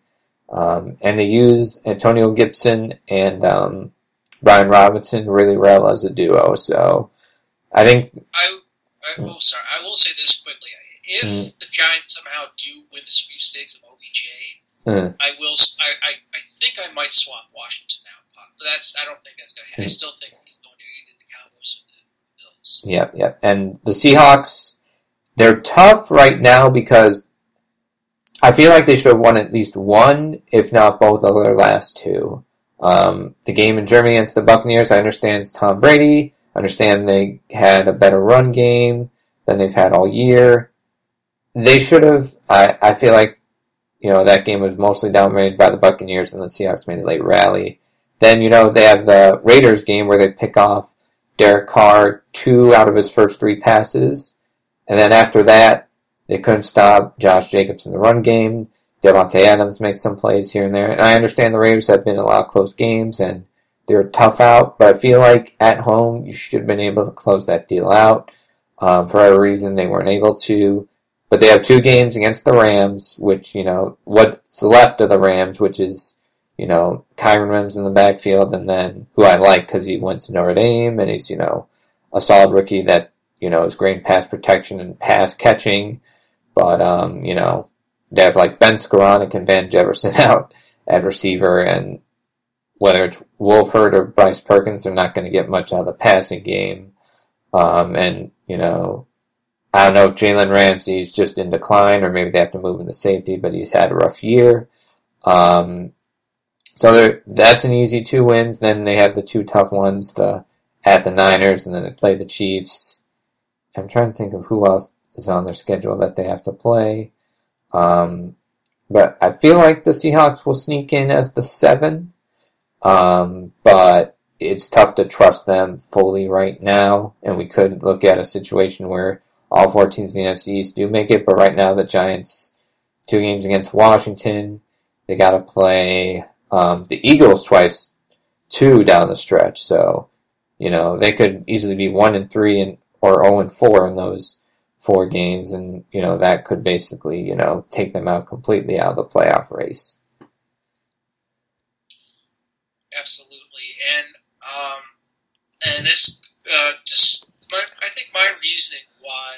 Um, and they use Antonio Gibson and um, Brian Robinson really well as a duo. So I think. I, I oh sorry. I will say this quickly. If mm. the Giants somehow do win the sweepstakes of OBJ, mm. I will. I, I, I think I might swap Washington out. But that's. I don't think that's going to happen. Mm. I still think he's going to either the Cowboys or the Bills. Yep, yep. And the Seahawks, they're tough right now because I feel like they should have won at least one, if not both, of their last two. Um, the game in Germany against the Buccaneers, I understand it's Tom Brady. I understand they had a better run game than they've had all year. They should have. I, I feel like you know that game was mostly dominated by the Buccaneers, and the Seahawks made a late rally. Then you know they have the Raiders game where they pick off Derek Carr two out of his first three passes, and then after that they couldn't stop Josh Jacobs in the run game. Davante Adams makes some plays here and there. And I understand the Raiders have been a lot of close games and they're tough out, but I feel like at home you should have been able to close that deal out. Um, for a reason they weren't able to. But they have two games against the Rams, which, you know, what's left of the Rams, which is, you know, Kyren Williams in the backfield, and then who I like because he went to Notre Dame and he's, you know, a solid rookie that, you know, is great in pass protection and pass catching. But, um, you know, they have like Ben Skowronek and Van Jefferson (laughs) out at receiver, and whether it's Wolford or Bryce Perkins, they're not going to get much out of the passing game. Um, and, you know, I don't know if Jalen Ramsey's just in decline or maybe they have to move into safety, but he's had a rough year. Um, so that's an easy two wins. Then they have the two tough ones, the at the Niners, and then they play the Chiefs. I'm trying to think of who else is on their schedule that they have to play. Um, but I feel like the Seahawks will sneak in as the seven. Um, but it's tough to trust them fully right now. And we could look at a situation where all four teams in the NFC East do make it. But right now, the Giants, two games against Washington, they got to play um, the Eagles twice, two down the stretch. So, you know, they could easily be one and three and or zero and four in those four games, and you know that could basically you know take them out completely out of the playoff race. Absolutely, and um, and this uh, just my, I think my reasoning why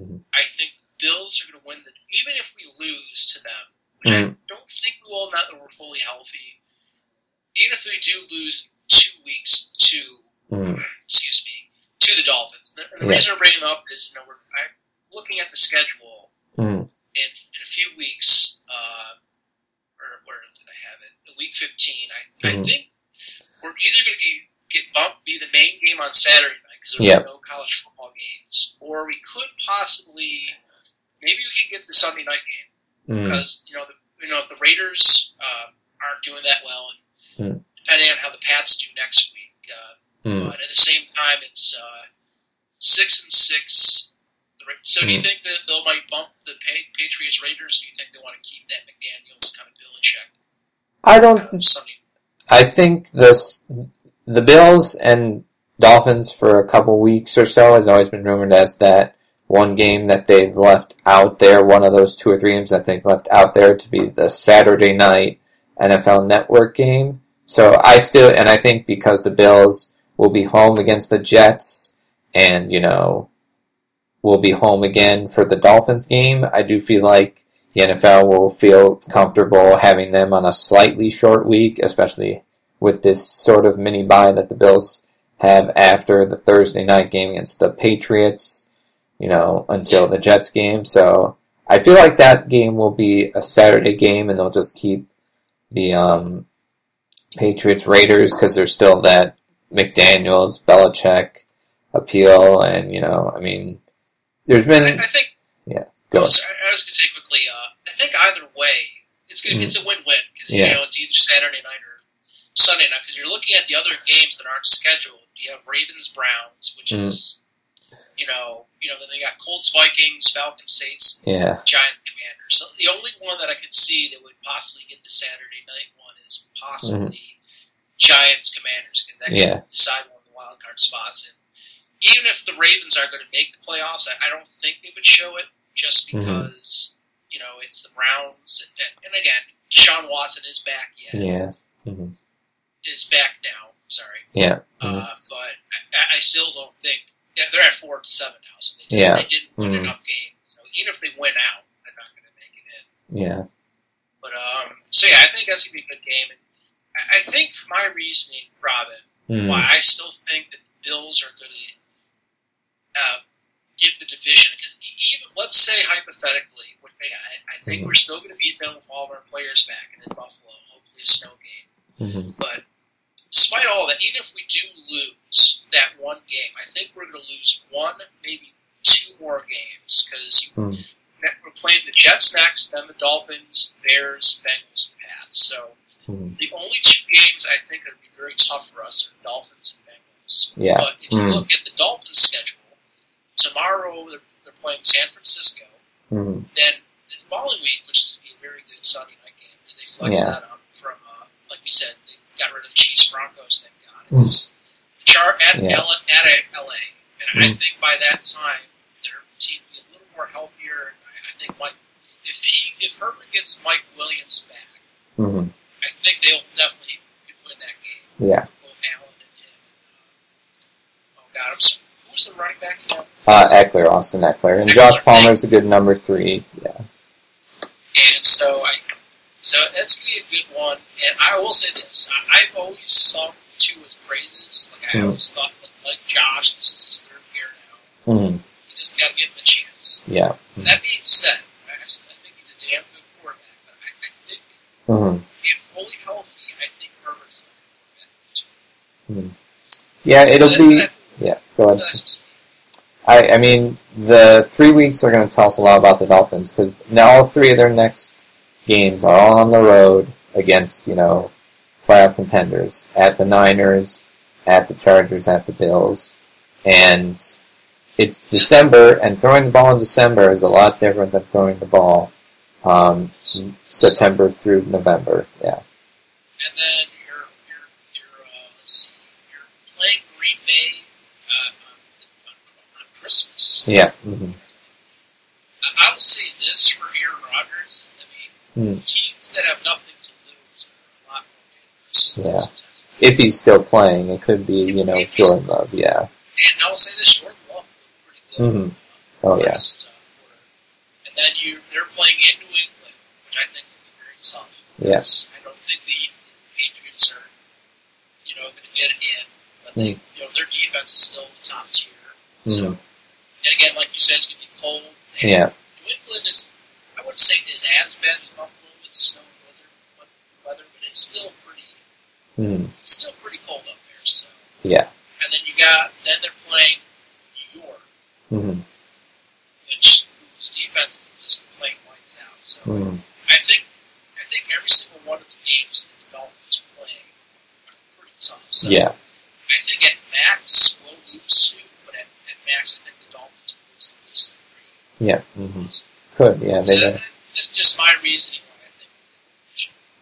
mm-hmm. I think Bills are going to win the even if we lose to them. Mm-hmm. I don't think we will not that we're fully healthy. Even if we do lose two weeks to mm-hmm. excuse me to the Dolphins. The, the reason I'm bringing up is, you know, we're I'm looking at the schedule mm. in, in a few weeks, uh, or where did I have it? Week 15. I, mm. I mm-hmm. think we're either going to be get bumped, be the main game on Saturday night because there yep. are no college football games, or we could possibly, maybe we can get the Sunday night game mm. because you know the you know if the Raiders uh, aren't doing that well, and mm. depending on how the Pats do next week. Uh, Mm. But at the same time, it's uh, six and six. So do you hmm. think that they might bump the Patriots Raiders? Do you think they want to keep that McDaniels kind of bill in check? I don't. Kind of I think this the Bills and Dolphins for a couple weeks or so has always been rumored as that one game that they've left out there, one of those two or three games that they've left out there to be the Saturday night NFL Network game. So I still, and I think because the Bills will be home against the Jets, and you know, we'll be home again for the Dolphins game. I do feel like the NFL will feel comfortable having them on a slightly short week, especially with this sort of mini buy that the Bills have after the Thursday night game against the Patriots, you know, until the Jets game. So I feel like that game will be a Saturday game and they'll just keep the um, Patriots Raiders because there's still that McDaniels Belichick appeal, and you know, I mean, there's been. I, I think. Yeah, Go. I was, I was going to say quickly. Uh, I think either way, it's gonna, Mhm. it's a win-win because Yeah. you know it's either Saturday night or Sunday night. Because you're looking at the other games that aren't scheduled. You have Ravens Browns, which Mhm. is you know you know then they got Colts Vikings, Falcons Saints, Yeah, Giants Commanders. So the only one that I could see that would possibly get the Saturday night one is possibly Giants Commanders because that could Yeah. decide one of the wild card spots. And even if the Ravens are going to make the playoffs, I, I don't think they would show it just Mhm. because you know it's the Browns. And, and again, Deshaun Watson is back yet. yeah, hmm Is back now. Sorry, yeah, mhm. uh, but I, I still don't think yeah, they're at four to seven now, so they just Yeah. they didn't win Mhm. enough games. So even if they win out, they're not going to make it in. yeah, But um, so yeah, I think that's gonna be a good game. And I, think my reasoning, Robin, Mhm. why I still think that the Bills are gonna uh, get the division because even let's say hypothetically, which, I, I think Mhm. we're still gonna beat them with all of our players back and in Buffalo, hopefully a snow game. Mhm. But despite all that, even if we do lose that one game, I think we're gonna lose one, maybe two more games because Mhm. we're playing the Jets next, then the Dolphins, Bears, Bengals, and Pats. So Mhm. the only two games I think are going to be very tough for us are Dolphins and Bengals. Yeah. But if you Mhm. look at the Dolphins' schedule, tomorrow they're, they're playing San Francisco. Mhm. Then the following week, which is going to be a very good Sunday night game, because they flex Yeah. that up from, uh, like we said, they got rid of Chiefs Broncos. Thank God. Mhm. It's Char at Yeah. L- at LA, and I Mhm. think by that time their team will be a little more healthier. And I, I think Mike, if he if Herbert gets Mike Williams back, Mhm. I think they'll definitely could win that game. Yeah. Both Allen and him. Uh, oh God, I'm sorry. Who's the running back again? Uh, Ekeler, Austin Ekeler, and Josh Palmer is a good number three. Yeah. And so I, so that's gonna be a good one. And I will say this: I, I've always sung to his praises. Like I Mhm. always thought, like, like Josh, this is his third year now. Mhm. You just got to give him a chance. Yeah. That being said, I, think he's a damn good quarterback. But I, I think Mhm. Fully healthy, I think Herbert's be hmm. Yeah, it'll be. Yeah. Go ahead. that's just me. I, I mean, the three weeks are going to tell us a lot about the Dolphins because now all three of their next games are all on the road against, you know, playoff contenders. At the Niners, at the Chargers, at the Bills. And it's December, and throwing the ball in December is a lot different than throwing the ball um, September through November. Yeah. And then you're you're you're uh, let's see, you're playing Green Bay uh, on, on, on Christmas. Yeah. hmm I, I will say this for Aaron Rodgers. I mean, Hmm. teams that have nothing to lose are a lot more dangerous. Yeah. If he's still playing, it could be, you know, Jordan Love. Yeah. And I will say this: Jordan Love pretty good. Mhm. Oh, yeah. last, uh. And then you they're playing in New England, which I think is going to be very tough. Yes. I don't think the Patriots are, you know, going to get it in. But they, you know, their defense is still top tier. So, Mhm. and again, like you said, it's going to be cold. Yeah. New England is, I wouldn't say is as bad as Buffalo with snow and weather, weather, but it's still pretty, Mhm. it's still pretty cold up there. So, Yeah. and then you got, then they're playing New York, hmm which whose defense is just playing lights out. So, hmm I think every single one of the games that the Dolphins are playing are pretty tough. So, Yeah. I think at max we'll lose two, but at, at max I think the Dolphins will lose at least three. Yeah. hmm Could. Yeah. So They. that, that's just my reasoning why I think.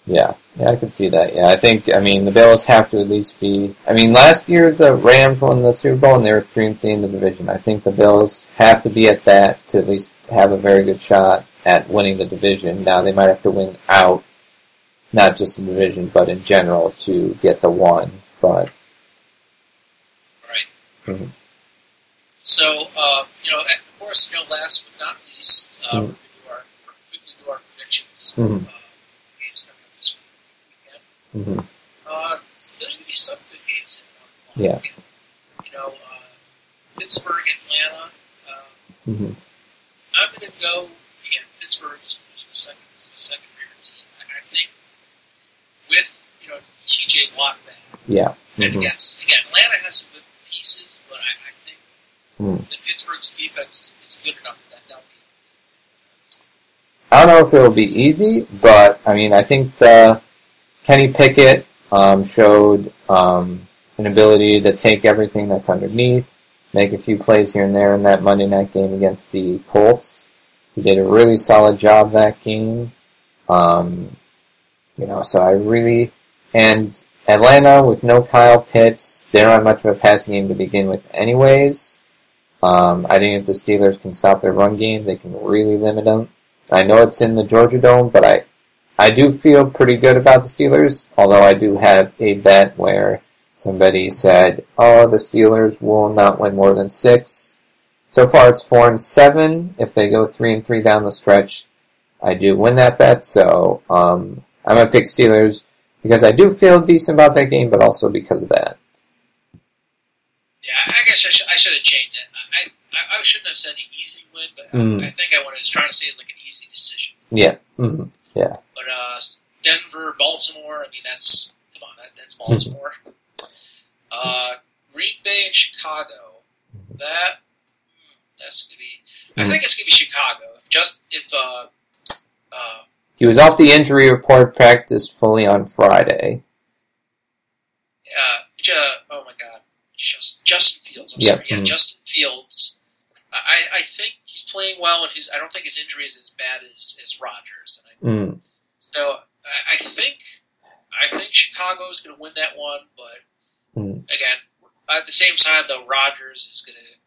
Yeah. Yeah. I could see that. Yeah. I think. I mean, the Bills have to at least be. I mean, last year the Rams won the Super Bowl and they were three and three in the division. I think the Bills have to be at that to at least have a very good shot at winning the division. Now they might have to win out, not just in the division, but in general to get the one. But Right. Mhm. So, uh, you know, and of course, you know, last but not least, uh, Mhm. we're going to do our we're quickly do our predictions. Mhm. Uh, games coming up this weekend. hmm Uh, there's going to be some good games in one. Yeah. You know, uh, Pittsburgh, Atlanta. Uh, hmm I'm going to go. Pittsburgh is the second is the second favorite team. I, I think T.J. Watt back. Yeah. And Mhm. yes, again, Atlanta has some good pieces, but I, I think Mm. that Pittsburgh's defense is, is good enough that they'll be. I don't know if it'll be easy, but I mean, I think the Kenny Pickett um, showed um, an ability to take everything that's underneath, make a few plays here and there in that Monday night game against the Colts. He did a really solid job that game. Um, you know, so I really and Atlanta with no Kyle Pitts, they don't have much of a passing game to begin with, anyways. Um, I think if the Steelers can stop their run game, they can really limit them. I know it's in the Georgia Dome, but I, I do feel pretty good about the Steelers. Although I do have a bet where somebody said, "Oh, the Steelers will not win more than six. So far, it's four and seven. If they go three and three down the stretch, I do win that bet. So um, I'm gonna pick Steelers because I do feel decent about that game, but also because of that. Yeah, I guess I, should I should have changed it. I, I I shouldn't have said an easy win, but Mm. I think I was trying to say like an easy decision. Yeah. hmm But uh, Denver, Baltimore. I mean, that's come on, that, that's Baltimore. uh, Green Bay and Chicago. That hmm, that's gonna be. I Mhm. think it's gonna be Chicago. Just if uh, uh, He was off the injury report, practiced fully on Friday. uh, oh my God, just Justin Fields. I'm Yep. sorry, yeah, Mhm. Justin Fields. I, I think he's playing well, and his I don't think his injury is as bad as, as Rodgers. And I, Mm. so I, I think I think Chicago is going to win that one, but Mm. again, at the same time, though, Rodgers is going to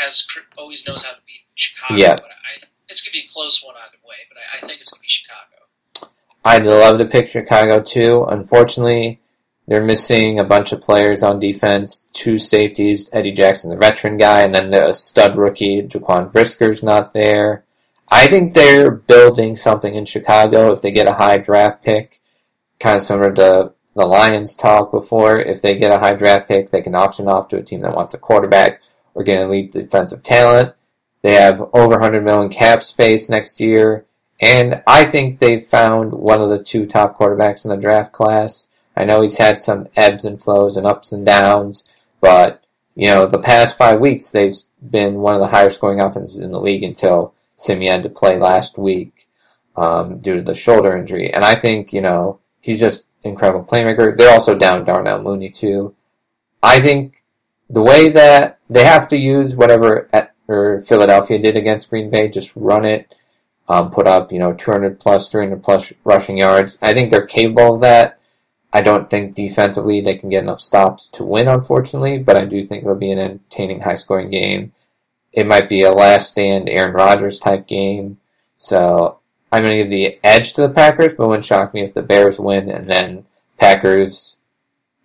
has always knows how to beat Chicago. Yeah. But I, it's going to be a close one either way. But I, I think it's going to be Chicago. I'd love to pick Chicago too. Unfortunately, they're missing a bunch of players on defense. Two safeties, Eddie Jackson, the veteran guy, and then the stud rookie, Jaquan Brisker's not there. I think they're building something in Chicago if they get a high draft pick, kind of similar to the Lions talk before. If they get a high draft pick, they can auction off to a team that wants a quarterback or get elite defensive talent. They have over 100 million cap space next year. And I think they've found one of the two top quarterbacks in the draft class. I know he's had some ebbs and flows and ups and downs, but you know the past five weeks they've been one of the higher scoring offenses in the league until Siemian had to play last week um, due to the shoulder injury. And I think you know he's just incredible playmaker. They're also down Darnell Mooney too. I think the way that they have to use whatever at, or Philadelphia did against Green Bay, just run it um, put up, you know, 200 plus, 300 plus rushing yards. I think they're capable of that. I don't think defensively they can get enough stops to win, unfortunately, but I do think it'll be an entertaining, high scoring game. It might be a last stand Aaron Rodgers type game. So I'm going to give the edge to the Packers, but it wouldn't shock me if the Bears win and then Packers,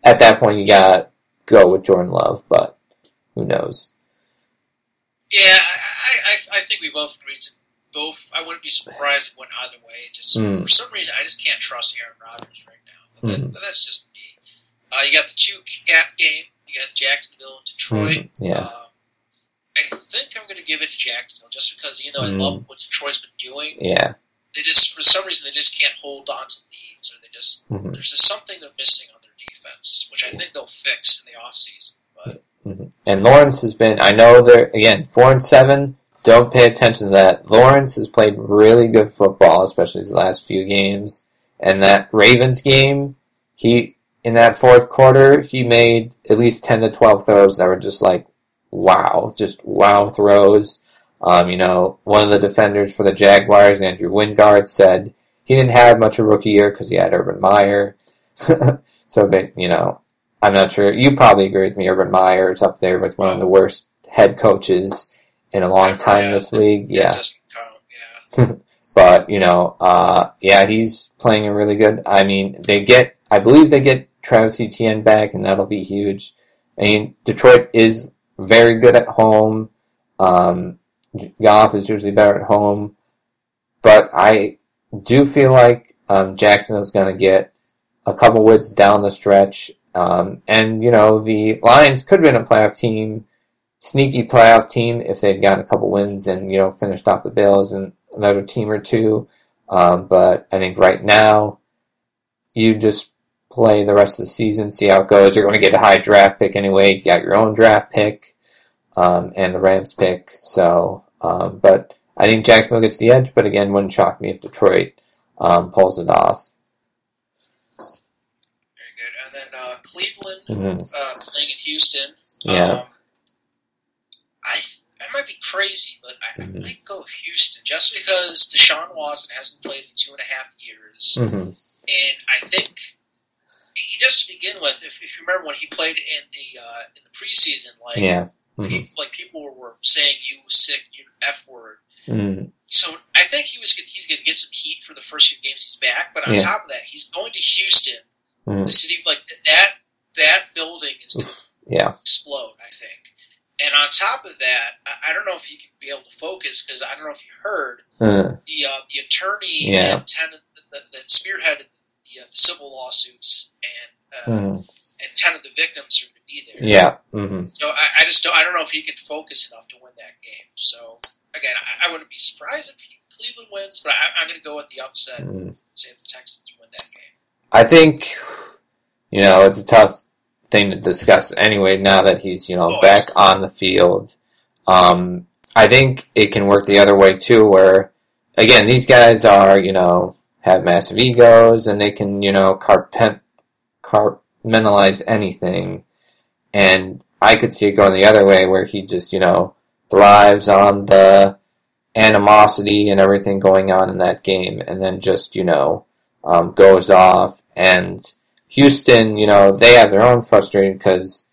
at that point, you got go with Jordan Love, but who knows? Yeah, I, I, I think we both agreed. To both, I wouldn't be surprised if it went either way. Just Mm. for some reason, I just can't trust Aaron Rodgers right now. But, that, Mm. but that's just me. Uh, you got the two cat game. You got Jacksonville and Detroit. Mm, yeah. Uh, I think I'm going to give it to Jacksonville just because you know I Mm. love what Detroit's been doing. Yeah. They just for some reason they just can't hold on to leads, or they just Mhm. there's just something they're missing on their defense, which I think they'll fix in the offseason. But And Lawrence has been, I know they're, again, 4 and 7. Don't pay attention to that. Lawrence has played really good football, especially his last few games. And that Ravens game, he, in that fourth quarter, he made at least 10 to 12 throws that were just like, wow, just wow throws. Um, you know, one of the defenders for the Jaguars, Andrew Wingard, said he didn't have much of a rookie year because he had Urban Meyer. (laughs) so, but, you know, I'm not sure. You probably agree with me. Urban Meyer is up there with one of the worst head coaches in a long time in this league. Yeah. (laughs) Yeah. But, you know, uh, yeah, he's playing a really good. I mean, they get, I believe they get Travis Etienne back, and that'll be huge. I mean, Detroit is very good at home. Um, Goff is usually better at home. But I do feel like um, Jacksonville's going to get a couple wins down the stretch. Um, and, you know, the Lions could have been a playoff team, sneaky playoff team, if they'd gotten a couple wins and, you know, finished off the Bills and another team or two. Um, but I think right now, you just play the rest of the season, see how it goes. You're going to get a high draft pick anyway. You got your own draft pick um, and the Rams pick. So, um, but I think Jacksonville gets the edge. But again, wouldn't shock me if Detroit um, pulls it off. Very good. And then uh, Cleveland hmm uh, playing in Houston. Yeah. Um, I I might be crazy, but I, Mhm. I might go with Houston just because Deshaun Watson hasn't played in two and a half years, hmm and I think he, just to begin with, if, if you remember when he played in the uh, in the preseason, like Yeah. Hmm pe- like people were, saying you sick, you f word. hmm So I think he was gonna- he's going to get some heat for the first few games he's back. But on Yeah. top of that, he's going to Houston, hmm the city like that that building is going to Yeah. explode. I think. And on top of that, I, I don't know if he can be able to focus because I don't know if you heard Uh, the uh, the attorney Yeah. ten that, that spearheaded the, uh, civil lawsuits and uh, mhm. And ten of the victims are going to be there. Yeah. hmm So I, I just don't I don't know if he can focus enough to win that game. So again, I, I wouldn't be surprised if he, Cleveland wins, but I, I'm going to go with the upset and hmm say the Texans win that game. I think, you know, it's a tough thing to discuss anyway now that he's, you know, Oh, back on the field. Um, I think it can work the other way too, where, again, these guys are, you know, have massive egos and they can, you know, carpent, compartmentalize anything. And I could see it going the other way where he just, you know, thrives on the animosity and everything going on in that game and then just, you know, um, goes off. And Houston, you know, they have their own frustration because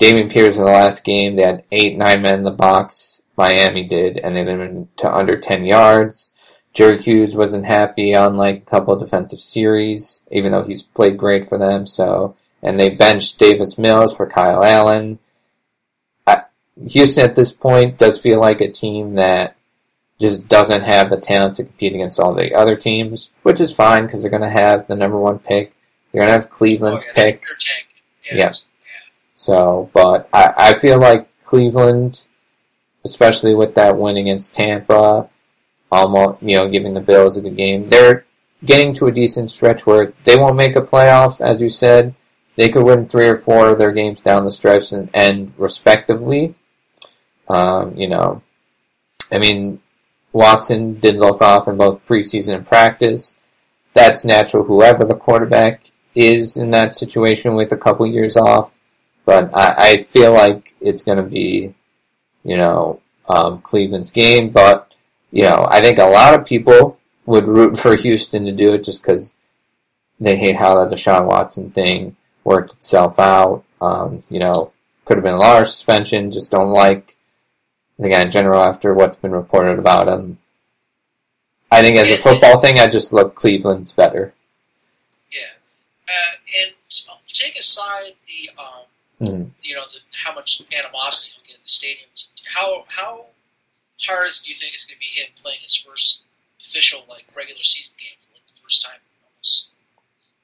Dameon Pierce in the last game, they had eight, nine men in the box. Miami did, and they limited to under 10 yards. Jerry Hughes wasn't happy on like a couple defensive series, even though he's played great for them. So, and they benched Davis Mills for Kyle Allen. I, Houston at this point does feel like a team that just doesn't have the talent to compete against all the other teams, which is fine because they're going to have the number one pick. They're going to have Cleveland's oh, yeah, pick. Yeah. Yeah. So, but I, I feel like Cleveland, especially with that win against Tampa, almost you know giving the Bills a good game, they're getting to a decent stretch where they won't make a playoff, as you said. They could win three or four of their games down the stretch and end respectively. Um, you know, I mean, Watson did look off in both preseason and practice. That's natural. Whoever the quarterback is in that situation with a couple years off, but I, I feel like it's going to be, you know, um, Cleveland's game. But you know, I think a lot of people would root for Houston to do it just because they hate how the Deshaun Watson thing worked itself out. Um, you know, could have been a large suspension. Just don't like the guy in general after what's been reported about him. I think as a football thing, I just look Cleveland's better. Yeah. Uh, and so take aside the, um, Mhm. you know, the, how much animosity he'll get in the stadium. How how hard do you think it's going to be him playing his first official like regular season game for like the first time?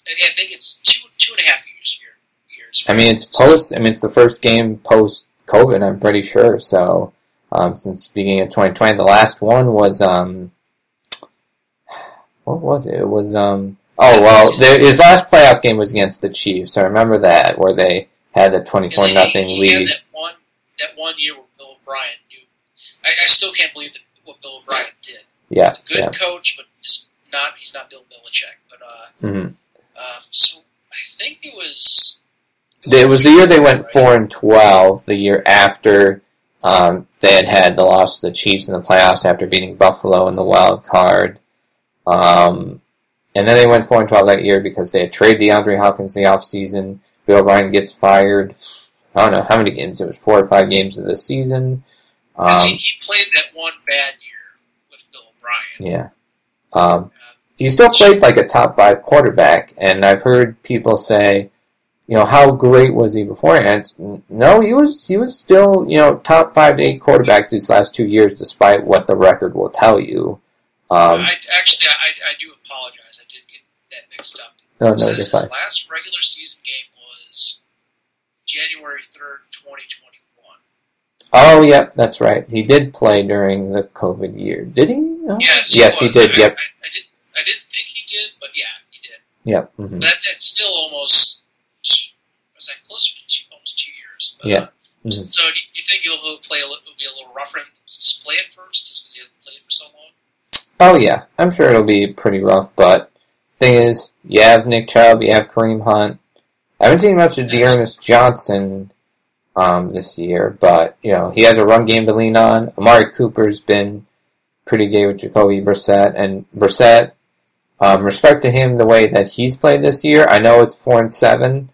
I, think it's two two and a half years here. Years. I mean, it's post. I mean, it's the first game post COVID. I'm pretty sure. So, um, since beginning of 2020, the last one was um, what was it? It was um. Oh well, there, his last playoff game was against the Chiefs. I remember that where they had the 24 And nothing he, he had lead. that one that one year where Bill O'Brien knew. I, I still can't believe that, what Bill O'Brien did. Yeah, He's a good yeah. coach, but just not. He's not Bill Belichick. But uh, hmm um, so I think it was. It was the year they went four and 12. The year after um, they had had the loss to the Chiefs in the playoffs after beating Buffalo in the wild card. Um, and then they went 4 and 12 that year because they had traded DeAndre Hopkins in the offseason. Bill O'Brien gets fired. I don't know how many games. It was four or five games of the season. Um, he, he played that one bad year with Bill O'Brien. yeah. Um, he still played like a top five quarterback, and I've heard people say, you know, how great was he before? And it's, no, he was he was still you know top five to eight quarterback these last two years, despite what the record will tell you. Um, I actually, I, I do apologize. I did get that mixed up. no, no, says just his last regular season game was January third, twenty twenty one. Oh, yep, that's right. He did play during the COVID year, did he? Yes, Yes, he was. did. I, Yep. I, I did. I didn't think he did, but yeah, he did. Yep. hmm That that's still almost was that closer to two, almost two years. But, Yeah. uh, Mhm. So do you, think he'll, play a little, it'll be a little rougher and play at first, just because he hasn't played for so long? Oh yeah, I'm sure it'll be pretty rough. But thing is, you have Nick Chubb, you have Kareem Hunt. I haven't seen much of D'Ernest Johnson um, this year, but you know he has a run game to lean on. Amari Cooper's been pretty good with Jacoby Brissett, and Brissett. Um, respect to him the way that he's played this year. I know it's four and seven.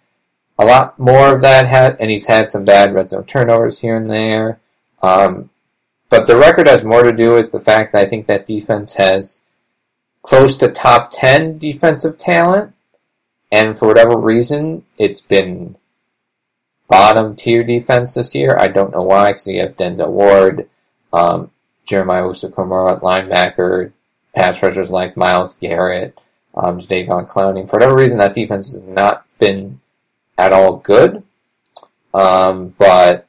A lot more of that had, and he's had some bad red zone turnovers here and there. Um, but the record has more to do with the fact that I think that defense has close to top 10 defensive talent. And for whatever reason, it's been bottom tier defense this year. I don't know why, because you have Denzel Ward, um, Jeremiah Owusu-Koramoah at linebacker, pass rushers like Myles Garrett, um, Davon Clowney. For whatever reason, that defense has not been at all good. Um, but,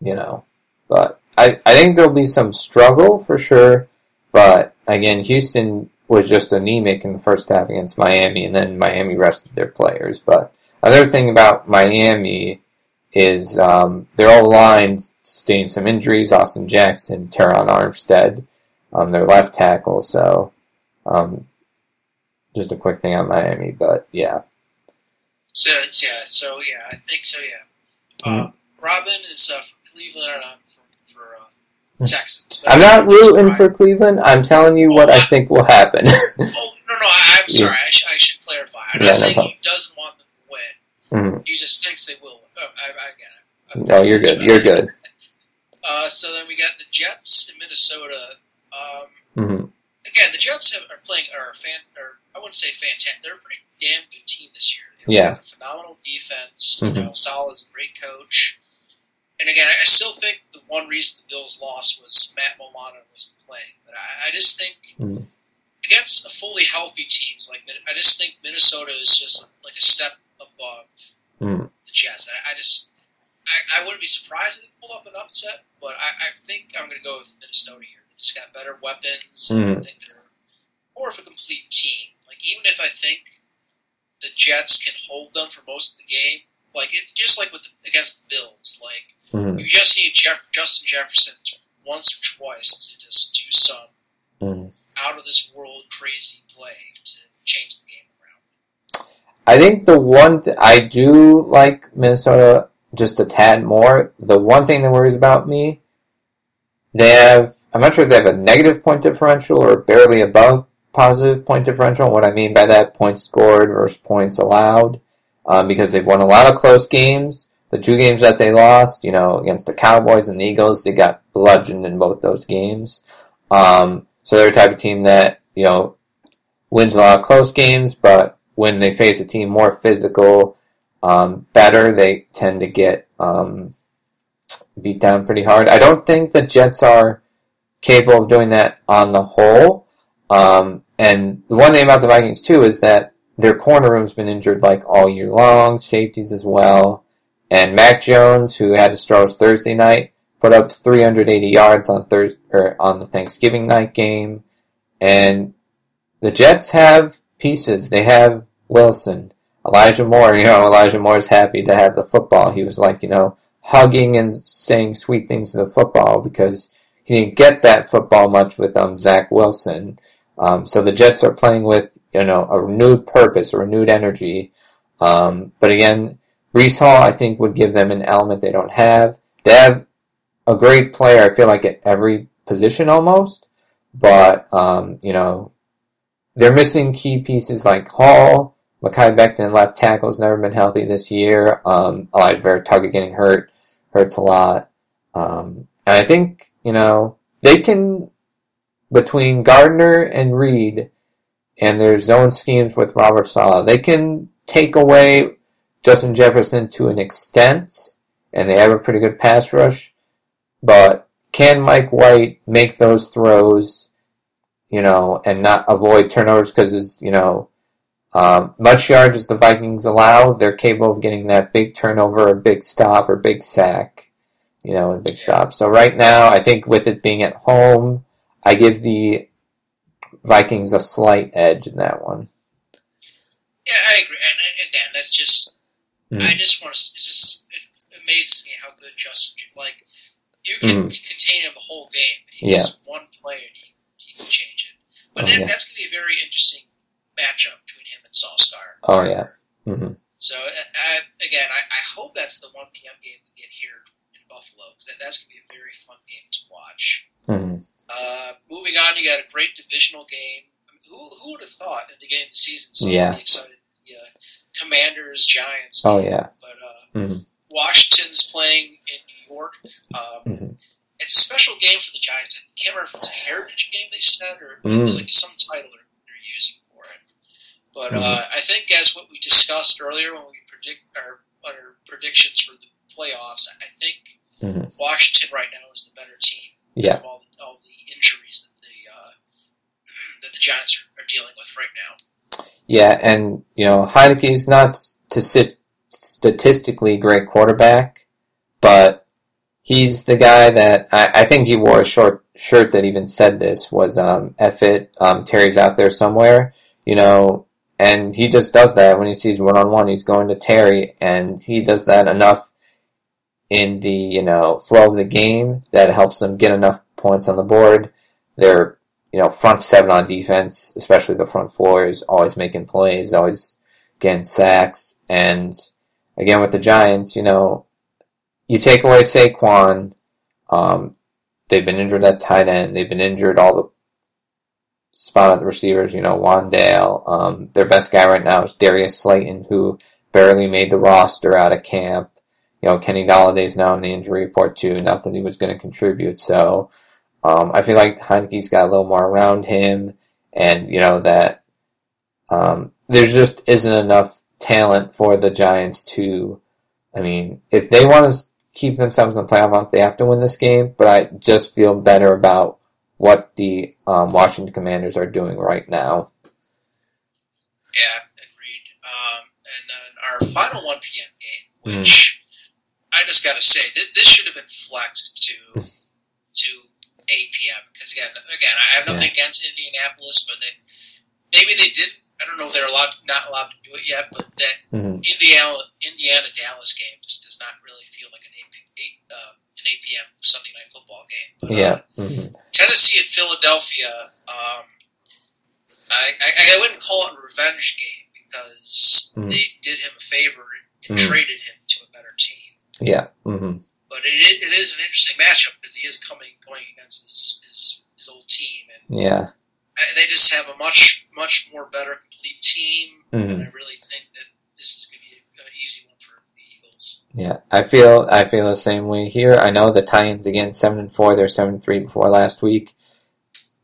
you know, but I, I think there'll be some struggle for sure. But again, Houston was just anemic in the first half against Miami, and then Miami rested their players. But another thing about Miami is um, their old line sustained some injuries. Austin Jackson, Terron Armstead, um, their left tackle. So um, just a quick thing on Miami, but yeah. So it's- yeah, so yeah, I think so. Yeah, uh, Robin is uh, from Cleveland, and I'm from for uh, Texans. I'm not I'm rooting for Cleveland. I'm telling you what I think will happen. Oh (laughs) no, no, I, I'm sorry. I, sh- I should clarify. I'm Yeah, not no saying problem. he doesn't want them to win. Mhm. He just thinks they will. Oh, I, I get it. I'm- No, you're good. You're good. (laughs) Uh, so then we got the Jets in Minnesota. Um, hmm again, the Jets have, are playing are fan or I wouldn't say fantastic. They're a pretty damn good team this year. They Yeah. have a phenomenal defense. Mhm. You know, Saleh's a great coach. And again, I I still think the one reason the Bills lost was Matt Milano wasn't playing. But I, I just think Mhm. against a fully healthy teams like I just think Minnesota is just like a step above Mhm. the Jets. I, I just I, I wouldn't be surprised if they pulled up an upset, but I, I think I'm going to go with Minnesota here. Just got better weapons. and I think they're more of a complete team. Like even if I think the Jets can hold them for most of the game, like it, just like with the, against the Bills, like hmm you just need Jeff, Justin Jefferson once or twice to just do some hmm out of this world crazy play to change the game around. I think the one th- I do like Minnesota just a tad more. The one thing that worries about me, they have. I'm not sure if they have a negative point differential or barely above positive point differential. What I mean by that, points scored versus points allowed, um, because they've won a lot of close games. The two games that they lost, you know, against the Cowboys and the Eagles, they got bludgeoned in both those games. Um, so they're a type of team that you know wins a lot of close games, but when they face a team more physical, um, better, they tend to get um, beat down pretty hard. I don't think the Jets are capable of doing that on the whole. Um, and the one thing about the Vikings too is that their corner room's been injured like all year long, safeties as well. And Mac Jones, who had his throws Thursday night, put up 380 yards on Thursday or on the Thanksgiving night game. And the Jets have pieces. They have Wilson, Elijah Moore. You know, Elijah Moore's happy to have the football. He was like, you know, hugging and saying sweet things to the football because he didn't get that football much with um Zach Wilson. Um, so the Jets are playing with you know a renewed purpose, a renewed energy. Um, but again, Breece Hall I think would give them an element they don't have. They have a great player. I feel like at every position almost, but um, you know they're missing key pieces like Hall. Mekhi Becton, left tackle, has never been healthy this year. Um, Alijah Vera-Tucker getting hurt hurts a lot. Um, and I think, you know, they can, between Gardner and Reed and their zone schemes with Robert Saleh, they can take away Justin Jefferson to an extent, and they have a pretty good pass rush. But can Mike White make those throws, you know, and not avoid turnovers? Because, you know, um, much yards as the Vikings allow, they're capable of getting that big turnover, a big stop, or big sack, you know, and big stop. So right now, I think with it being at home, I give the Vikings a slight edge in that one. Yeah, I agree. And, and again, that's just Mm. I just want to. It just it amazes me how good Justin. Like you can contain him a whole game. He Mm. Yeah. just one player, and he, he can change it. But Oh, that, yeah. that's going to be a very interesting matchup between and Solskjaer. Oh yeah. hmm So I, again, I, I hope that's the 1 p.m. game we get here in Buffalo because that, that's going to be a very fun game to watch. hmm Uh, moving on, you got a great divisional game. I mean, who, who would have thought at the beginning of the season someone Yeah. excited? Uh, Commanders Giants. Oh yeah. But uh, hmm Washington's playing in New York. Um, hmm it's a special game for the Giants. I can't remember if it's a heritage game they said or it was Mm. like some title they're, they're using. But Mhm. uh, I think as what we discussed earlier when we predict our, our predictions for the playoffs, I think hmm Washington right now is the better team. Yeah. All the, all the injuries that the uh, (clears throat) that the Giants are, are dealing with right now. Yeah, and you know Heinicke's not to sit statistically great quarterback, but he's the guy that I, I think he wore a short shirt that even said this was um, "F it, um, Terry's out there somewhere," you know, and he just does that when he sees one on one. He's going to Terry, and he does that enough in the you know flow of the game that helps them get enough points on the board. They're you know, front seven on defense, especially the front four, is always making plays, always getting sacks. And again, with the Giants, you know, you take away Saquon, um, they've been injured at tight end, they've been injured all the spot at the receivers, you know, Wan'Dale. Um, their best guy right now is Darius Slayton, who barely made the roster out of camp. You know, Kenny Golladay's now in the injury report too, not that he was going to contribute, so um, I feel like Heinicke's got a little more around him, and you know that um, there just isn't enough talent for the Giants to. I mean, if they want to keep themselves in the playoff hunt, they have to win this game. But I just feel better about what the um, Washington Commanders are doing right now. Yeah, agreed. Um, and then our final 1 p.m. game, which I just got to say, this, this should have been flexed to to 8 p.m. Because again, again, I have nothing against Indianapolis, but they maybe they didn't. I don't know if they're allowed, not allowed to do it yet, but that hmm Indiana Indiana Dallas game just does not really feel like an 8, p- 8 uh, an 8 p.m. Sunday night football game. But, Yeah. uh, hmm Tennessee at Philadelphia. Um, I, I I wouldn't call it a revenge game because Mhm. they did him a favor and Mhm. traded him to a better team. Yeah. hmm But it, it is an interesting matchup because he is coming going against his, his, his old team, and Yeah. I- they just have a much much more better complete team. Mhm. And I really think that this is going to be an easy one for the Eagles. Yeah, I feel I feel the same way here. I know the Titans again seven and four. They're seven three before last week.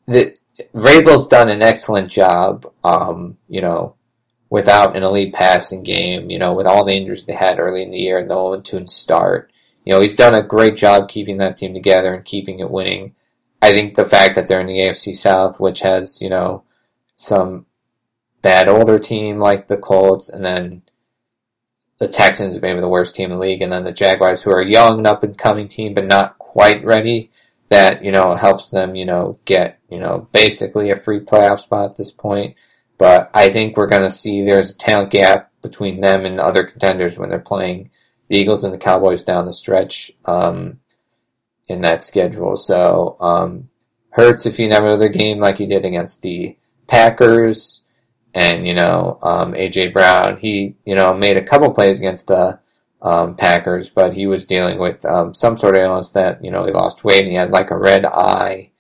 The Vrabel's done an excellent job. Um, you know, without an elite passing game. You know, with all the injuries they had early in the year and the 0 2 start. You know, he's done a great job keeping that team together and keeping it winning. I think the fact that they're in the AFC South, which has you know some bad older team like the Colts, and then the Texans, maybe the worst team in the league, and then the Jaguars, who are a young and up and coming team, but not quite ready. That you know helps them, you know, get you know basically a free playoff spot at this point. But I think we're going to see there's a talent gap between them and other contenders when they're playing the Eagles and the Cowboys down the stretch um, in that schedule. So um, hurts if you never the game like you did against the Packers and you know um, AJ Brown. He you know made a couple plays against the um, Packers, but he was dealing with um, some sort of illness that you know he lost weight and he had like a red eye.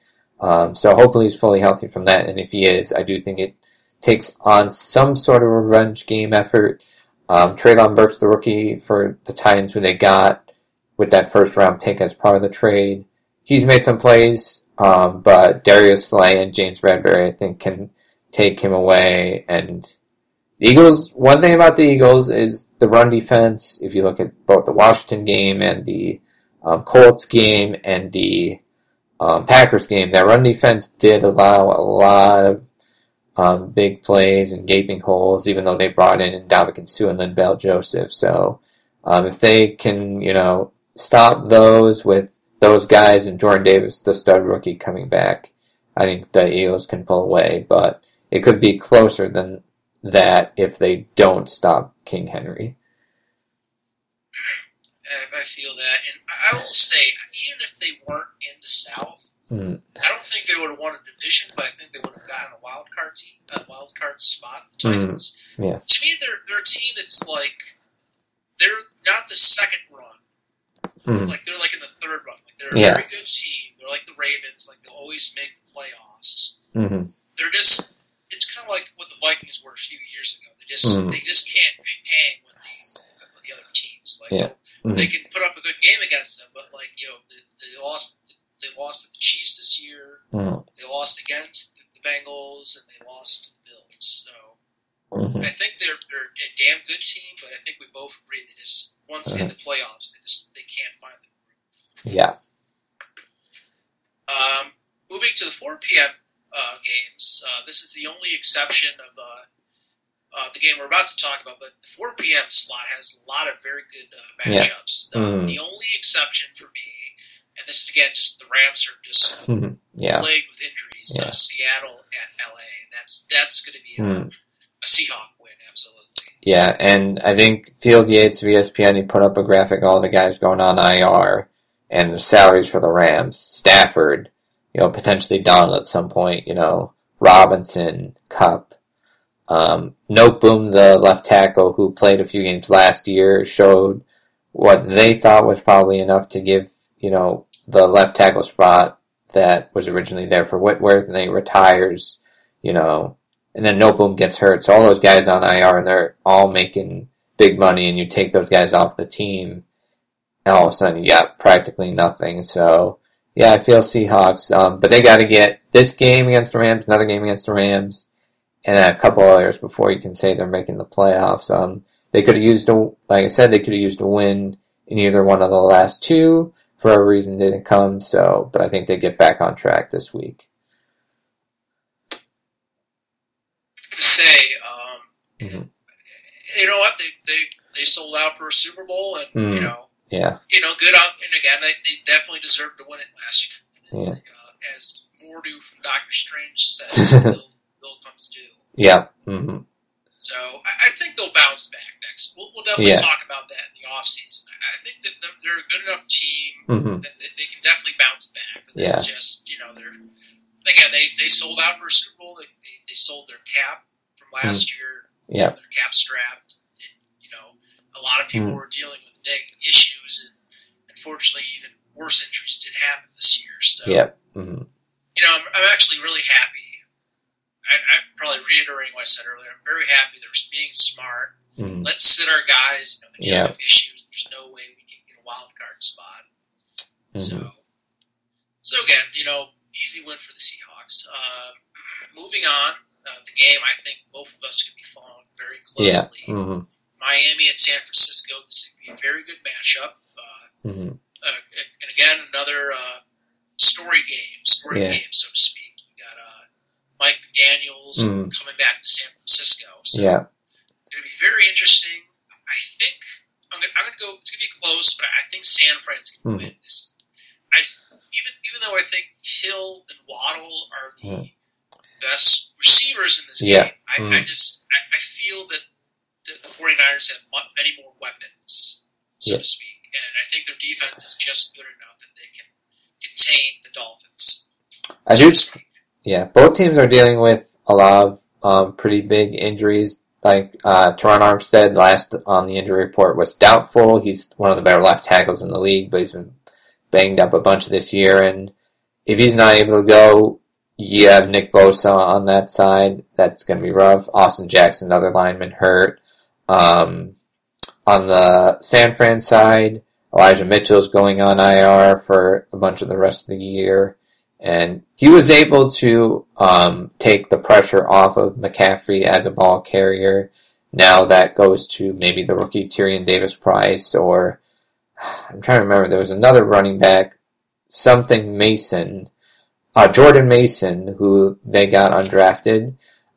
Um, so hopefully he's fully healthy from that, and if he is, I do think it takes on some sort of revenge game effort. Um, Treylon Burks, the rookie for the Titans, who they got with that first round pick as part of the trade, he's made some plays, um, but Darius Slay and James Bradberry, I think, can take him away. And the Eagles, one thing about the Eagles is the run defense. If you look at both the Washington game and the um, Colts game and the um, Packers game, that run defense did allow a lot of um, big plays and gaping holes, even though they brought in Ndamukong Suh and Linval Joseph. So um, if they can, you know, stop those with those guys and Jordan Davis, the stud rookie, coming back, I think the Eagles can pull away. But it could be closer than that if they don't stop King Henry. I feel that, and I will say, even if they weren't in the South, Mm. I don't think they would have won a division, but I think they would have gotten a wild card team, a wild card spot. The Mm. Yeah. To me, they're they're a team that's like they're not the second run. Mm. Like they're like in the third run. Like they're a Yeah. very good team. They're like the Ravens. Like they'll always make the playoffs. hmm They're just it's kind of like what the Vikings were a few years ago. They just Mhm. they just can't hang with the with the other teams. Like Yeah. Mhm. they can put up a good game against them, but like you know they, they lost they lost to the Chiefs this year. Mm. They lost against the Bengals and they lost to the Bills. So Mhm. I think they're they're a damn good team, but I think we both agree they just once in the playoffs they just they can't find the Yeah. Um, moving to the 4 p.m. Uh, games, uh, this is the only exception of uh, uh, the game we're about to talk about, but the 4 p.m. slot has a lot of very good uh, Yeah. matchups. Uh, Mhm. The only exception for me, and this is again just the Rams are just. (laughs) Yeah. plagued with injuries. Yeah. Seattle at LA, that's that's going to be a, Mm. a Seahawk win, absolutely. Yeah, and I think Field Yates of ESPN he put up a graphic all the guys going on IR and the salaries for the Rams, Stafford, you know, potentially Donald at some point, you know, Robinson, Kupp. Um, Noteboom, the left tackle who played a few games last year, showed what they thought was probably enough to give, you know, the left tackle spot that was originally there for Whitworth, and then he retires, you know, and then Noteboom gets hurt. So all those guys on IR and they're all making big money, and you take those guys off the team, and all of a sudden you got practically nothing. So yeah, I feel Seahawks, um, but they got to get this game against the Rams, another game against the Rams, and a couple others before you can say they're making the playoffs. Um, they could have used a, like I said, they could have used a win in either one of the last two. For a reason didn't come, so but I think they get back on track this week. to say, um, Mhm. you know what? They, they they sold out for a Super Bowl, and Mm. you know, Yeah, you know, good on. And again, they, they definitely deserved to win it last year. As, Yeah. uh, as Mordo from Doctor Strange says, Bill, Bill comes due. yeah, hmm So I, I think they'll bounce back next. We'll, we'll definitely Yeah. talk about that in the off season. I, think that they're, a good enough team hmm that they, they can definitely bounce back. But this Yeah. is just you know they're again they they sold out for a Super Bowl. They they, they sold their cap from last year. yeah, Their cap strapped. And, you know, a lot of people Mm. were dealing with negative issues, and unfortunately, even worse injuries did happen this year. So yeah, hmm you know, I'm, I'm actually really happy. I, I'm probably reiterating what I said earlier. I'm very happy they're being smart. hmm Let's sit our guys. You know, have issues. There's no way we can get a wild card spot. So, hmm so again, you know, easy win for the Seahawks. Um, moving on, uh, the game I think both of us could be following very closely. yeah, closely. Miami and San Francisco. This would be a very good matchup. Uh, hmm uh, and again, another uh, story game, story Yeah. game, so to speak. You got uh, Mike McDaniel's Mhm. coming back to San Francisco. So yeah, to be very interesting. I think I'm going I'm to go. It's going to be close, but I think San Fran's going to Mhm. win this. I even even though I think Hill and Waddle are the Mhm. best receivers in this Yeah. game, I, I just I, I feel that the, the 49ers have many more weapons, so to speak, and I think their defense is just good enough that they can contain the Dolphins. I do. Yeah, both teams are dealing with a lot of um, pretty big injuries. Like uh, Terron Armstead, last on the injury report, was doubtful. He's one of the better left tackles in the league, but he's been banged up a bunch this year. And if he's not able to go, you have Nick Bosa on that side. That's going to be rough. Austin Jackson, another lineman, hurt. Um, on the San Fran side, Elijah Mitchell's going on IR for a bunch of the rest of the year and he was able to um, take the pressure off of McCaffrey as a ball carrier. Now that goes to maybe the rookie Tyrion Davis Price, or I'm trying to remember. There was another running back, something Mason, uh, Jordan Mason, who they got undrafted.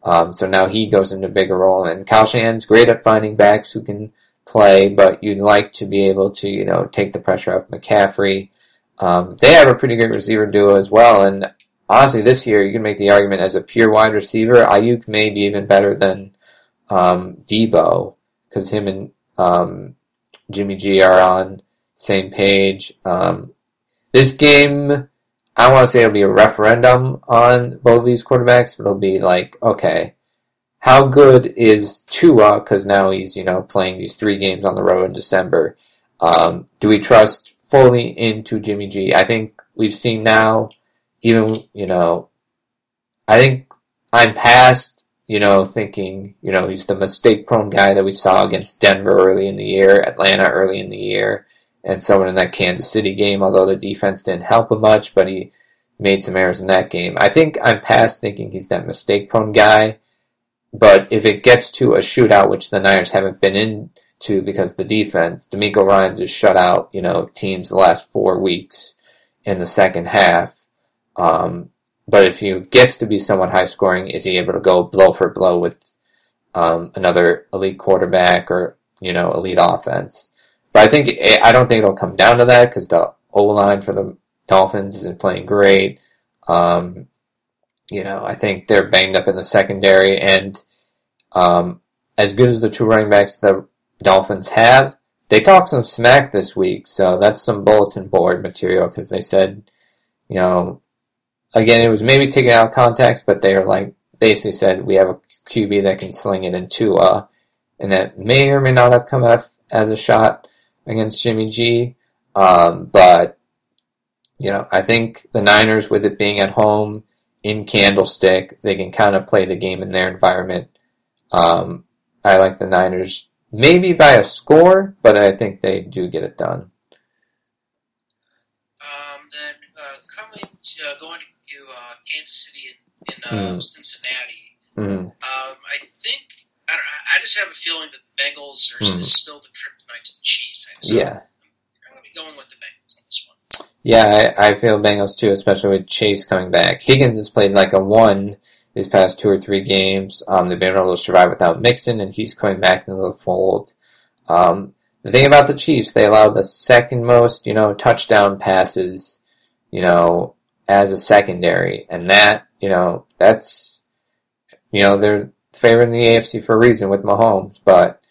Um, so now he goes into a bigger role. And Kyle great at finding backs who can play, but you'd like to be able to, you know, take the pressure off McCaffrey. Um, they have a pretty great receiver duo as well, and honestly, this year you can make the argument as a pure wide receiver, Aiyuk may be even better than um, Deebo because him and um, Jimmy G are on same page. Um, this game, I don't want to say it'll be a referendum on both of these quarterbacks, but it'll be like, okay, how good is Tua? Because now he's you know playing these three games on the road in December. Um, do we trust fully into Jimmy G? I think we've seen now, even you know, I think I'm past you know thinking you know he's the mistake prone guy that we saw against Denver early in the year, Atlanta early in the year, and someone in that Kansas City game. Although the defense didn't help him much, but he made some errors in that game. I think I'm past thinking he's that mistake prone guy. But if it gets to a shootout, which the Niners haven't been into because the defense, DeMeco Ryans just shut out, you know, teams the last four weeks in the second half. Um, but if he gets to be somewhat high scoring, is he able to go blow for blow with um, another elite quarterback or you know elite offense? But I think I don't think it'll come down to that because the O line for the Dolphins isn't playing great. Um, you know, I think they're banged up in the secondary, and um, as good as the two running backs the Dolphins have, they talked some smack this week, so that's some bulletin board material because they said, you know, again, it was maybe taken out of context, but they were like, basically said, we have a QB that can sling it into, uh, and that may or may not have come out as a shot against Jimmy G. Um, but, you know, I think the Niners, with it being at home, in Candlestick. They can kind of play the game in their environment. Um, I like the Niners, maybe by a score, but I think they do get it done. Um, then uh, coming to, uh, going to uh, Kansas City and, and mm. Cincinnati. Mm. Um, I think I, don't, I just have a feeling that the Bengals are mm. still the kryptonite to the Chiefs. So yeah, I'm, I'm going to be going with the Bengals on this one. Yeah, I, I feel Bengals too, especially with Chase coming back. Higgins has played like a one these past two or three games. Um, they've been able to survive without Mixon, and he's coming back into the fold. Um, the thing about the Chiefs, they allowed the second most, you know, touchdown passes, you know, as a secondary, and that, you know, that's, you know, they're favoring the AFC for a reason with Mahomes, but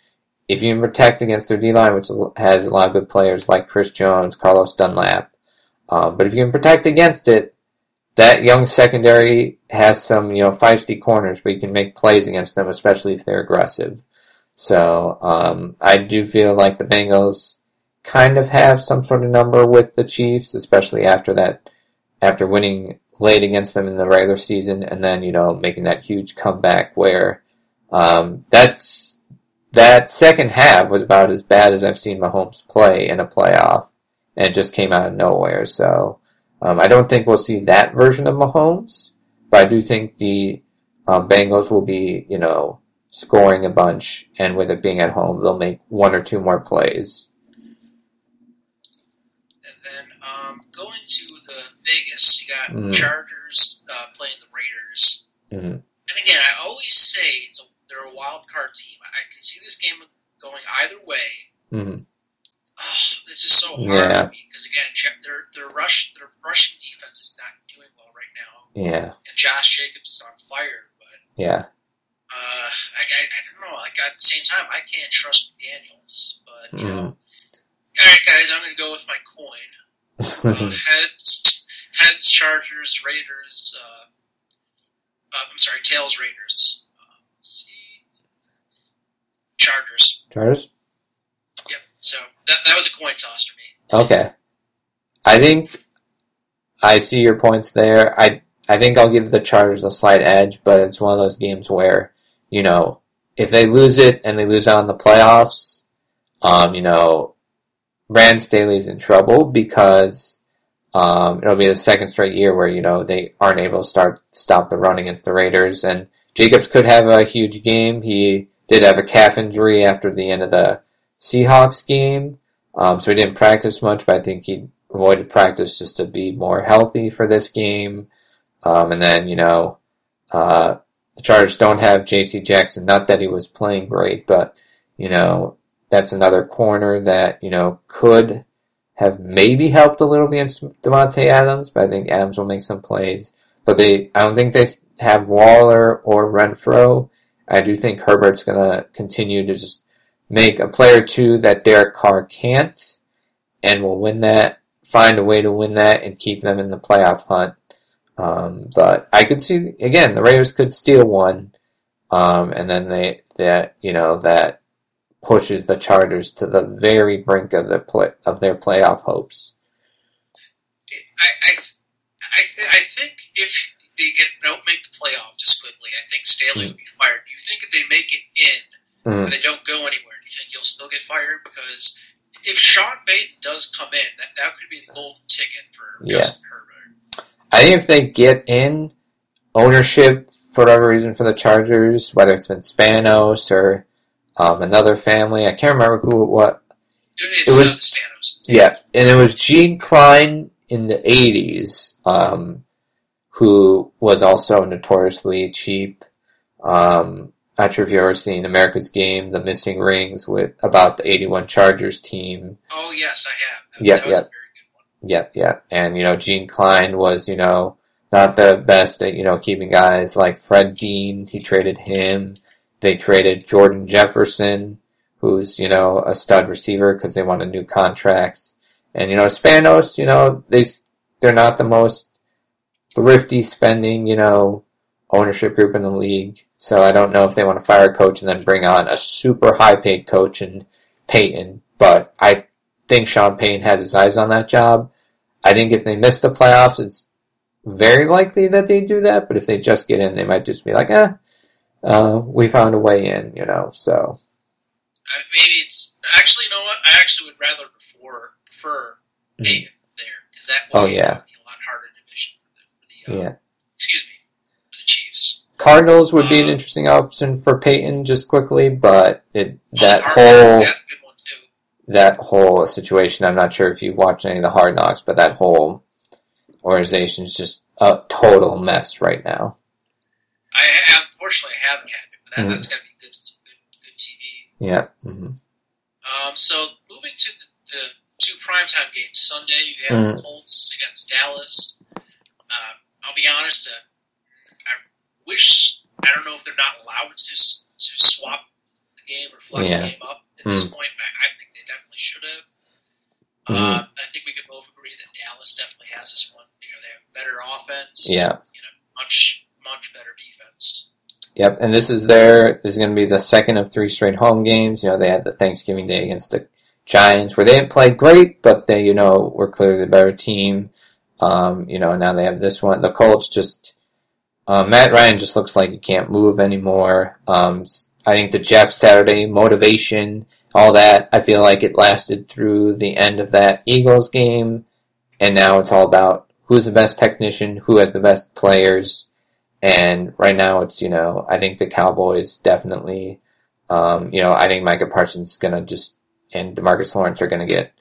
if you can protect against their D line, which has a lot of good players like Chris Jones, Carlos Dunlap, um, but if you can protect against it, that young secondary has some, you know, feisty corners where you can make plays against them, especially if they're aggressive. So um, I do feel like the Bengals kind of have some sort of number with the Chiefs, especially after that, after winning late against them in the regular season, and then you know making that huge comeback where um, that's that second half was about as bad as I've seen Mahomes play in a playoff and it just came out of nowhere. So um, I don't think we'll see that version of Mahomes, but I do think the um, Bengals will be, you know, scoring a bunch, and with it being at home, they'll make one or two more plays. And then um, going to the Vegas, you got mm-hmm. Chargers uh, playing the Raiders. Mm-hmm. And again, I always say it's a, they're a wild card team. I can see this game going either way. Mm-hmm oh, this is so hard yeah. for me because again, their their rush their rushing defense is not doing well right now. Yeah. And Josh Jacobs is on fire, but yeah. Uh, I, I, I don't know. Like at the same time, I can't trust Daniels, but you mm. know. All right, guys, I'm going to go with my coin. (laughs) uh, heads, heads, Chargers, Raiders. Uh, uh, I'm sorry, tails, Raiders. Uh, let's see, Chargers. Chargers. Yep. So that, that was a coin toss for me. Okay. I think I see your points there. I I think I'll give the Chargers a slight edge, but it's one of those games where, you know, if they lose it and they lose out in the playoffs, um, you know, Brandon Staley's in trouble because um, it'll be the second straight year where, you know, they aren't able to start stop the run against the Raiders and Jacobs could have a huge game. He did have a calf injury after the end of the Seahawks game. Um, so he didn't practice much, but I think he avoided practice just to be more healthy for this game. Um, and then, you know, uh, the Chargers don't have J.C. Jackson. Not that he was playing great, but, you know, that's another corner that, you know, could have maybe helped a little against Davante Adams, but I think Adams will make some plays. But they, I don't think they have Waller or Renfrow. I do think Herbert's going to continue to just make a play or two that Derek Carr can't, and will win that, find a way to win that, and keep them in the playoff hunt. Um, but I could see again the Raiders could steal one, um, and then they that you know that pushes the Chargers to the very brink of the play, of their playoff hopes. I I I, th- I think if they get don't make the playoff just quickly, I think Staley mm. would be fired. Do you think if they make it in, mm. but they don't go anywhere, do you think he'll still get fired? Because if Sean Payton does come in, that that could be the golden ticket for yeah. Justin Herbert. I think if they get in ownership for whatever reason for the Chargers, whether it's been Spanos or um, another family, I can't remember who it was. It was Spanos. Yeah, and it was Gene Klein in the '80s. Um, who was also notoriously cheap. Um, not sure if you've ever seen America's Game, The Missing Rings, with about the '81 Chargers team. Oh yes, I have. That, yep, that yep. Yep, yep. And you know, Gene Klein was you know not the best at you know keeping guys like Fred Dean. He traded him. They traded Jordan Jefferson, who's you know a stud receiver because they wanted new contracts. And you know Spanos, you know they they're not the most thrifty spending, you know, ownership group in the league. So I don't know if they want to fire a coach and then bring on a super high paid coach and Payton. But I think Sean Payton has his eyes on that job. I think if they miss the playoffs, it's very likely that they do that. But if they just get in, they might just be like, eh, uh, we found a way in, you know. So uh, maybe it's actually, you know what? I actually would rather prefer prefer hmm. Payton mm. there because that. Oh yeah. Uh, yeah. Excuse me, the Chiefs. Cardinals would be an um, interesting option for Payton, just quickly, but it that whole that whole situation. I'm not sure if you've watched any of the Hard Knocks, but that whole organization is just a total mess right now. I have, unfortunately I haven't had it, but that, mm-hmm. that's got to be good, good, good TV. Yeah. Mm-hmm. Um, so moving to the, the two primetime games Sunday, you have mm-hmm. the Colts against Dallas. Uh, I'll be honest. Uh, I wish I don't know if they're not allowed to to swap the game or flex yeah. the game up at mm. this point. I, I think they definitely should have. Mm-hmm. Uh, I think we could both agree that Dallas definitely has this one. You know, they have better offense. Yeah. You know, much much better defense. Yep, and this is their this is going to be the second of three straight home games. You know, they had the Thanksgiving Day against the Giants, where they didn't play great, but they you know were clearly the better team. Um, you know, now they have this one. The Colts just, uh, Matt Ryan just looks like he can't move anymore. Um, I think the Jeff Saturday motivation, all that, I feel like it lasted through the end of that Eagles game. And now it's all about who's the best technician, who has the best players. And right now it's, you know, I think the Cowboys definitely, um, you know, I think Micah Parsons is going to just, and Demarcus Lawrence are going to get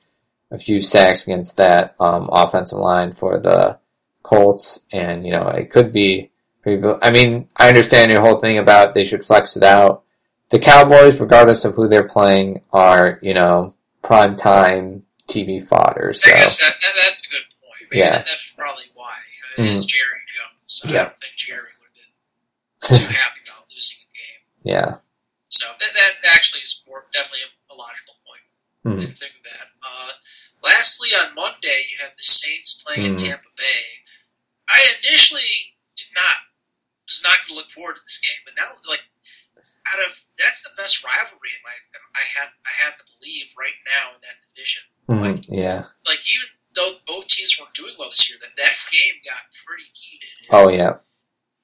a few sacks against that um, offensive line for the Colts, and you know it could be. I mean, I understand your whole thing about they should flex it out. The Cowboys, regardless of who they're playing, are you know prime time TV fodder. So. I guess that, that, that's a good point. Yeah, that's probably why. You know, it mm. is Jerry Jones. So yeah. I don't think Jerry would have been too happy about losing a game. Yeah. So that, that actually is more definitely a, a logical point. Mm. I think of that. Uh, Lastly, on Monday, you have the Saints playing mm. in Tampa Bay. I initially did not was not going to look forward to this game, but now, like, out of that's the best rivalry in my I had I had to believe right now in that division. Mm, like, yeah. Like even though both teams weren't doing well this year, that that game got pretty heated. Oh yeah.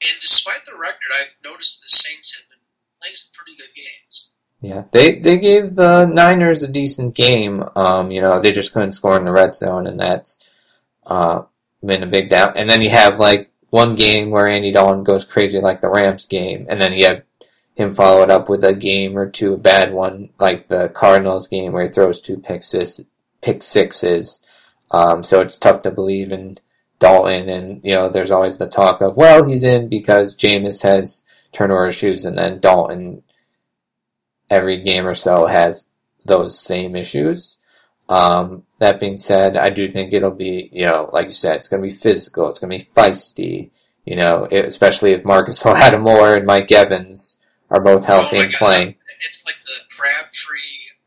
And despite the record, I've noticed the Saints have been playing some pretty good games. Yeah, they they gave the Niners a decent game. Um, you know, they just couldn't score in the red zone, and that's uh, been a big down. And then you have like one game where Andy Dalton goes crazy, like the Rams game, and then you have him follow it up with a game or two, a bad one, like the Cardinals game where he throws two pick, six, pick sixes. Um, so it's tough to believe in Dalton, and you know, there's always the talk of, well, he's in because Jameis has turnover issues, and then Dalton every game or so has those same issues. Um, that being said, I do think it'll be, you know, like you said, it's going to be physical, it's going to be feisty, you know, it, especially if Marcus (laughs) Lattimore and Mike Evans are both healthy Oh and playing. It's like the Crabtree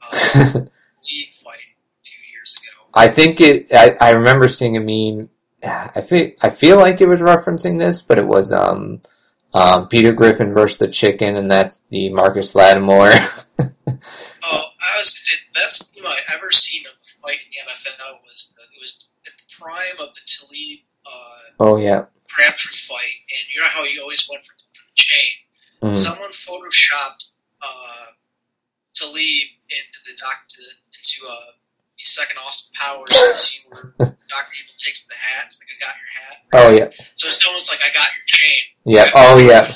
(laughs) uh, league fight a few years ago. I think it. I, I remember seeing a meme. I feel I feel like it was referencing this, but it was um, um, Peter Griffin versus the chicken, and that's the Marcus Lattimore. (laughs) Oh, I was gonna say the best game I ever seen of a fight in the NFL was it was at the prime of the Talib uh, oh yeah. Crabtree fight, and you know how he always went for, for the chain. Mm. Someone photoshopped uh, Talib into the doctor into uh, the second Austin Powers (laughs) scene where Doctor Evil takes the hat. It's like I got your hat. Oh yeah. So it's almost like I got your chain. Yeah. Oh yeah.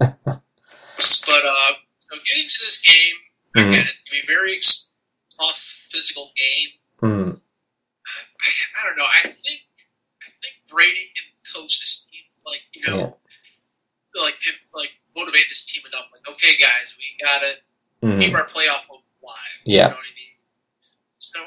(laughs) But uh, so getting to this game, Mhm. again, it's gonna be a very tough physical game. Mm. I don't know. I think I think Brady can coach this team, like you know, like can, like motivate this team enough. Like, okay, guys, we gotta keep Mm. our playoff hope alive. Yeah. You know what I mean? So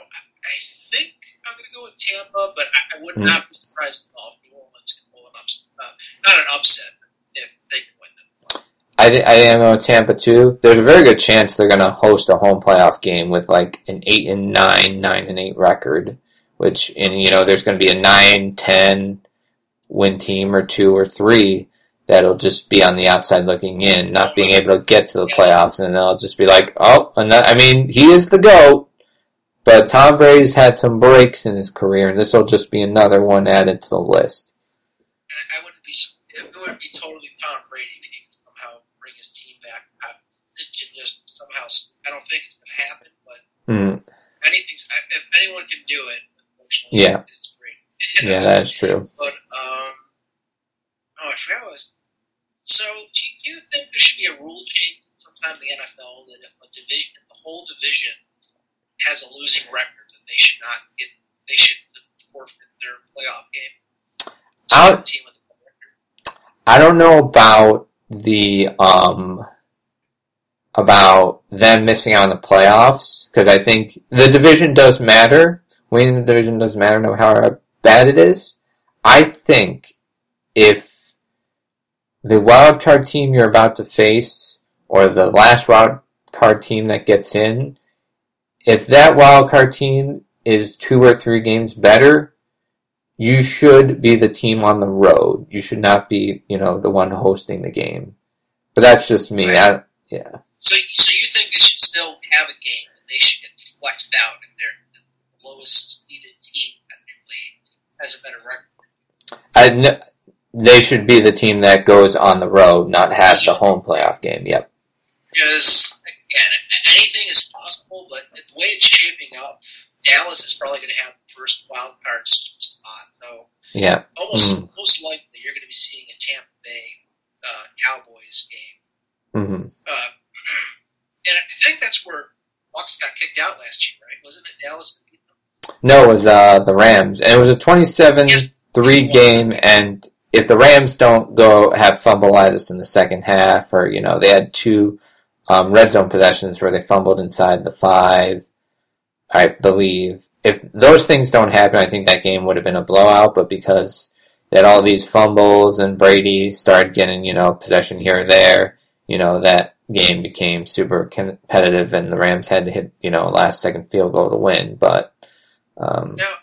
I, think I'm gonna go with Tampa, but I, I would Mm. not be surprised at all if New Orleans can pull an upset. Uh, not an upset, but if they can win them. I, I am on Tampa too. There's a very good chance they're going to host a home playoff game with like an eight and nine, nine and eight record, which and you know there's going to be a nine, ten win team or two or three that'll just be on the outside looking in, not being able to get to the playoffs, and they'll just be like, oh, and that, I mean he is the goat, but Tom Brady's had some breaks in his career, and this will just be another one added to the list. And I wouldn't be it would be totally Tom Brady if he could somehow bring his team back. I, this can just somehow. I don't think it's gonna happen, but Mm, anything's if anyone can do it, Yeah. it's great. yeah, (laughs) that is true. But um, oh, I forgot what was. So, do you, do you think there should be a rule change sometime in the NFL that if a division, if the whole division has a losing record, that they should not get, they should forfeit their playoff game? So team with a record. I don't know about the um about them missing out on the playoffs because I think the division does matter. Winning the division doesn't matter, no matter how bad it is. I think if the wild card team you're about to face or the last wild card team that gets in, if that wild card team is two or three games better, you should be the team on the road. You should not be, you know, the one hosting the game. But that's just me. I, yeah. So, so you think they should still have a game and they should get flexed out and their the lowest seeded team technically has a better record? I kn- they should be the team that goes on the road, not have the home playoff game. Yep. Because again, anything is possible, but the way it's shaping up, Dallas is probably going to have the first wild card spot. So Yeah. almost most likely you're going to be seeing a Tampa Bay uh, Cowboys game. Mm-hmm. Uh, (clears throat) and I think that's where Bucs got kicked out last year, right? Wasn't it Dallas that beat them? No, it was uh, the Rams, and it was a twenty-seven three game. And if the Rams don't go have fumbleitis in the second half, or you know they had two um, red zone possessions where they fumbled inside the five, I believe. If those things don't happen, I think that game would have been a blowout. But because they had all these fumbles and Brady started getting you know possession here or there, you know that game became super competitive, and the Rams had to hit you know last second field goal to win. But um, Now,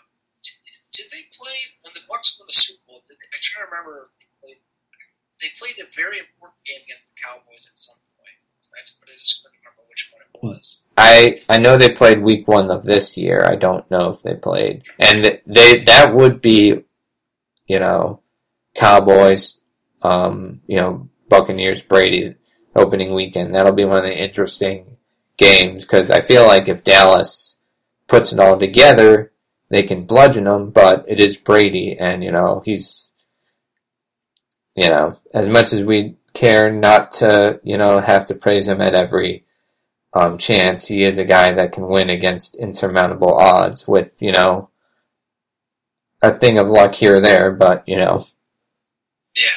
did, they play when the Bucs won the Super Bowl? I try to remember. They played, they played a very important game against the Cowboys at some point, right? but I just couldn't remember which one it was. I I know they played week one of this year. I don't know if they played, and they that would be, you know, Cowboys, um, you know, Buccaneers, Brady opening weekend. That'll be one of the interesting games because I feel like if Dallas puts it all together, they can bludgeon them. But it is Brady, and you know he's, you know, as much as we care not to, you know, have to praise him at every um, chance. He is a guy that can win against insurmountable odds with, you know, a thing of luck here or there, but, you know, Yeah,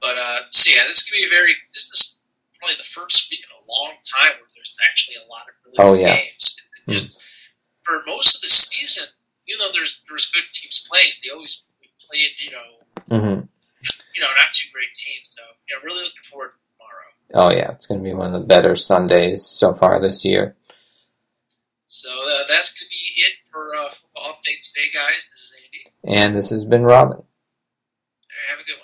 but uh, so yeah, this is gonna be a very. This is probably the first week in a long time where there's actually a lot of really Oh, good yeah. games. Just for most of the season, you know, there's there's good teams playing. They always played, you know, hmm you know, not two great teams. So, yeah, really looking forward to tomorrow. Oh, yeah. It's going to be one of the better Sundays so far this year. So uh, that's going to be it for uh, football update today, guys. This is Andy. And this has been Robin. Have a good one.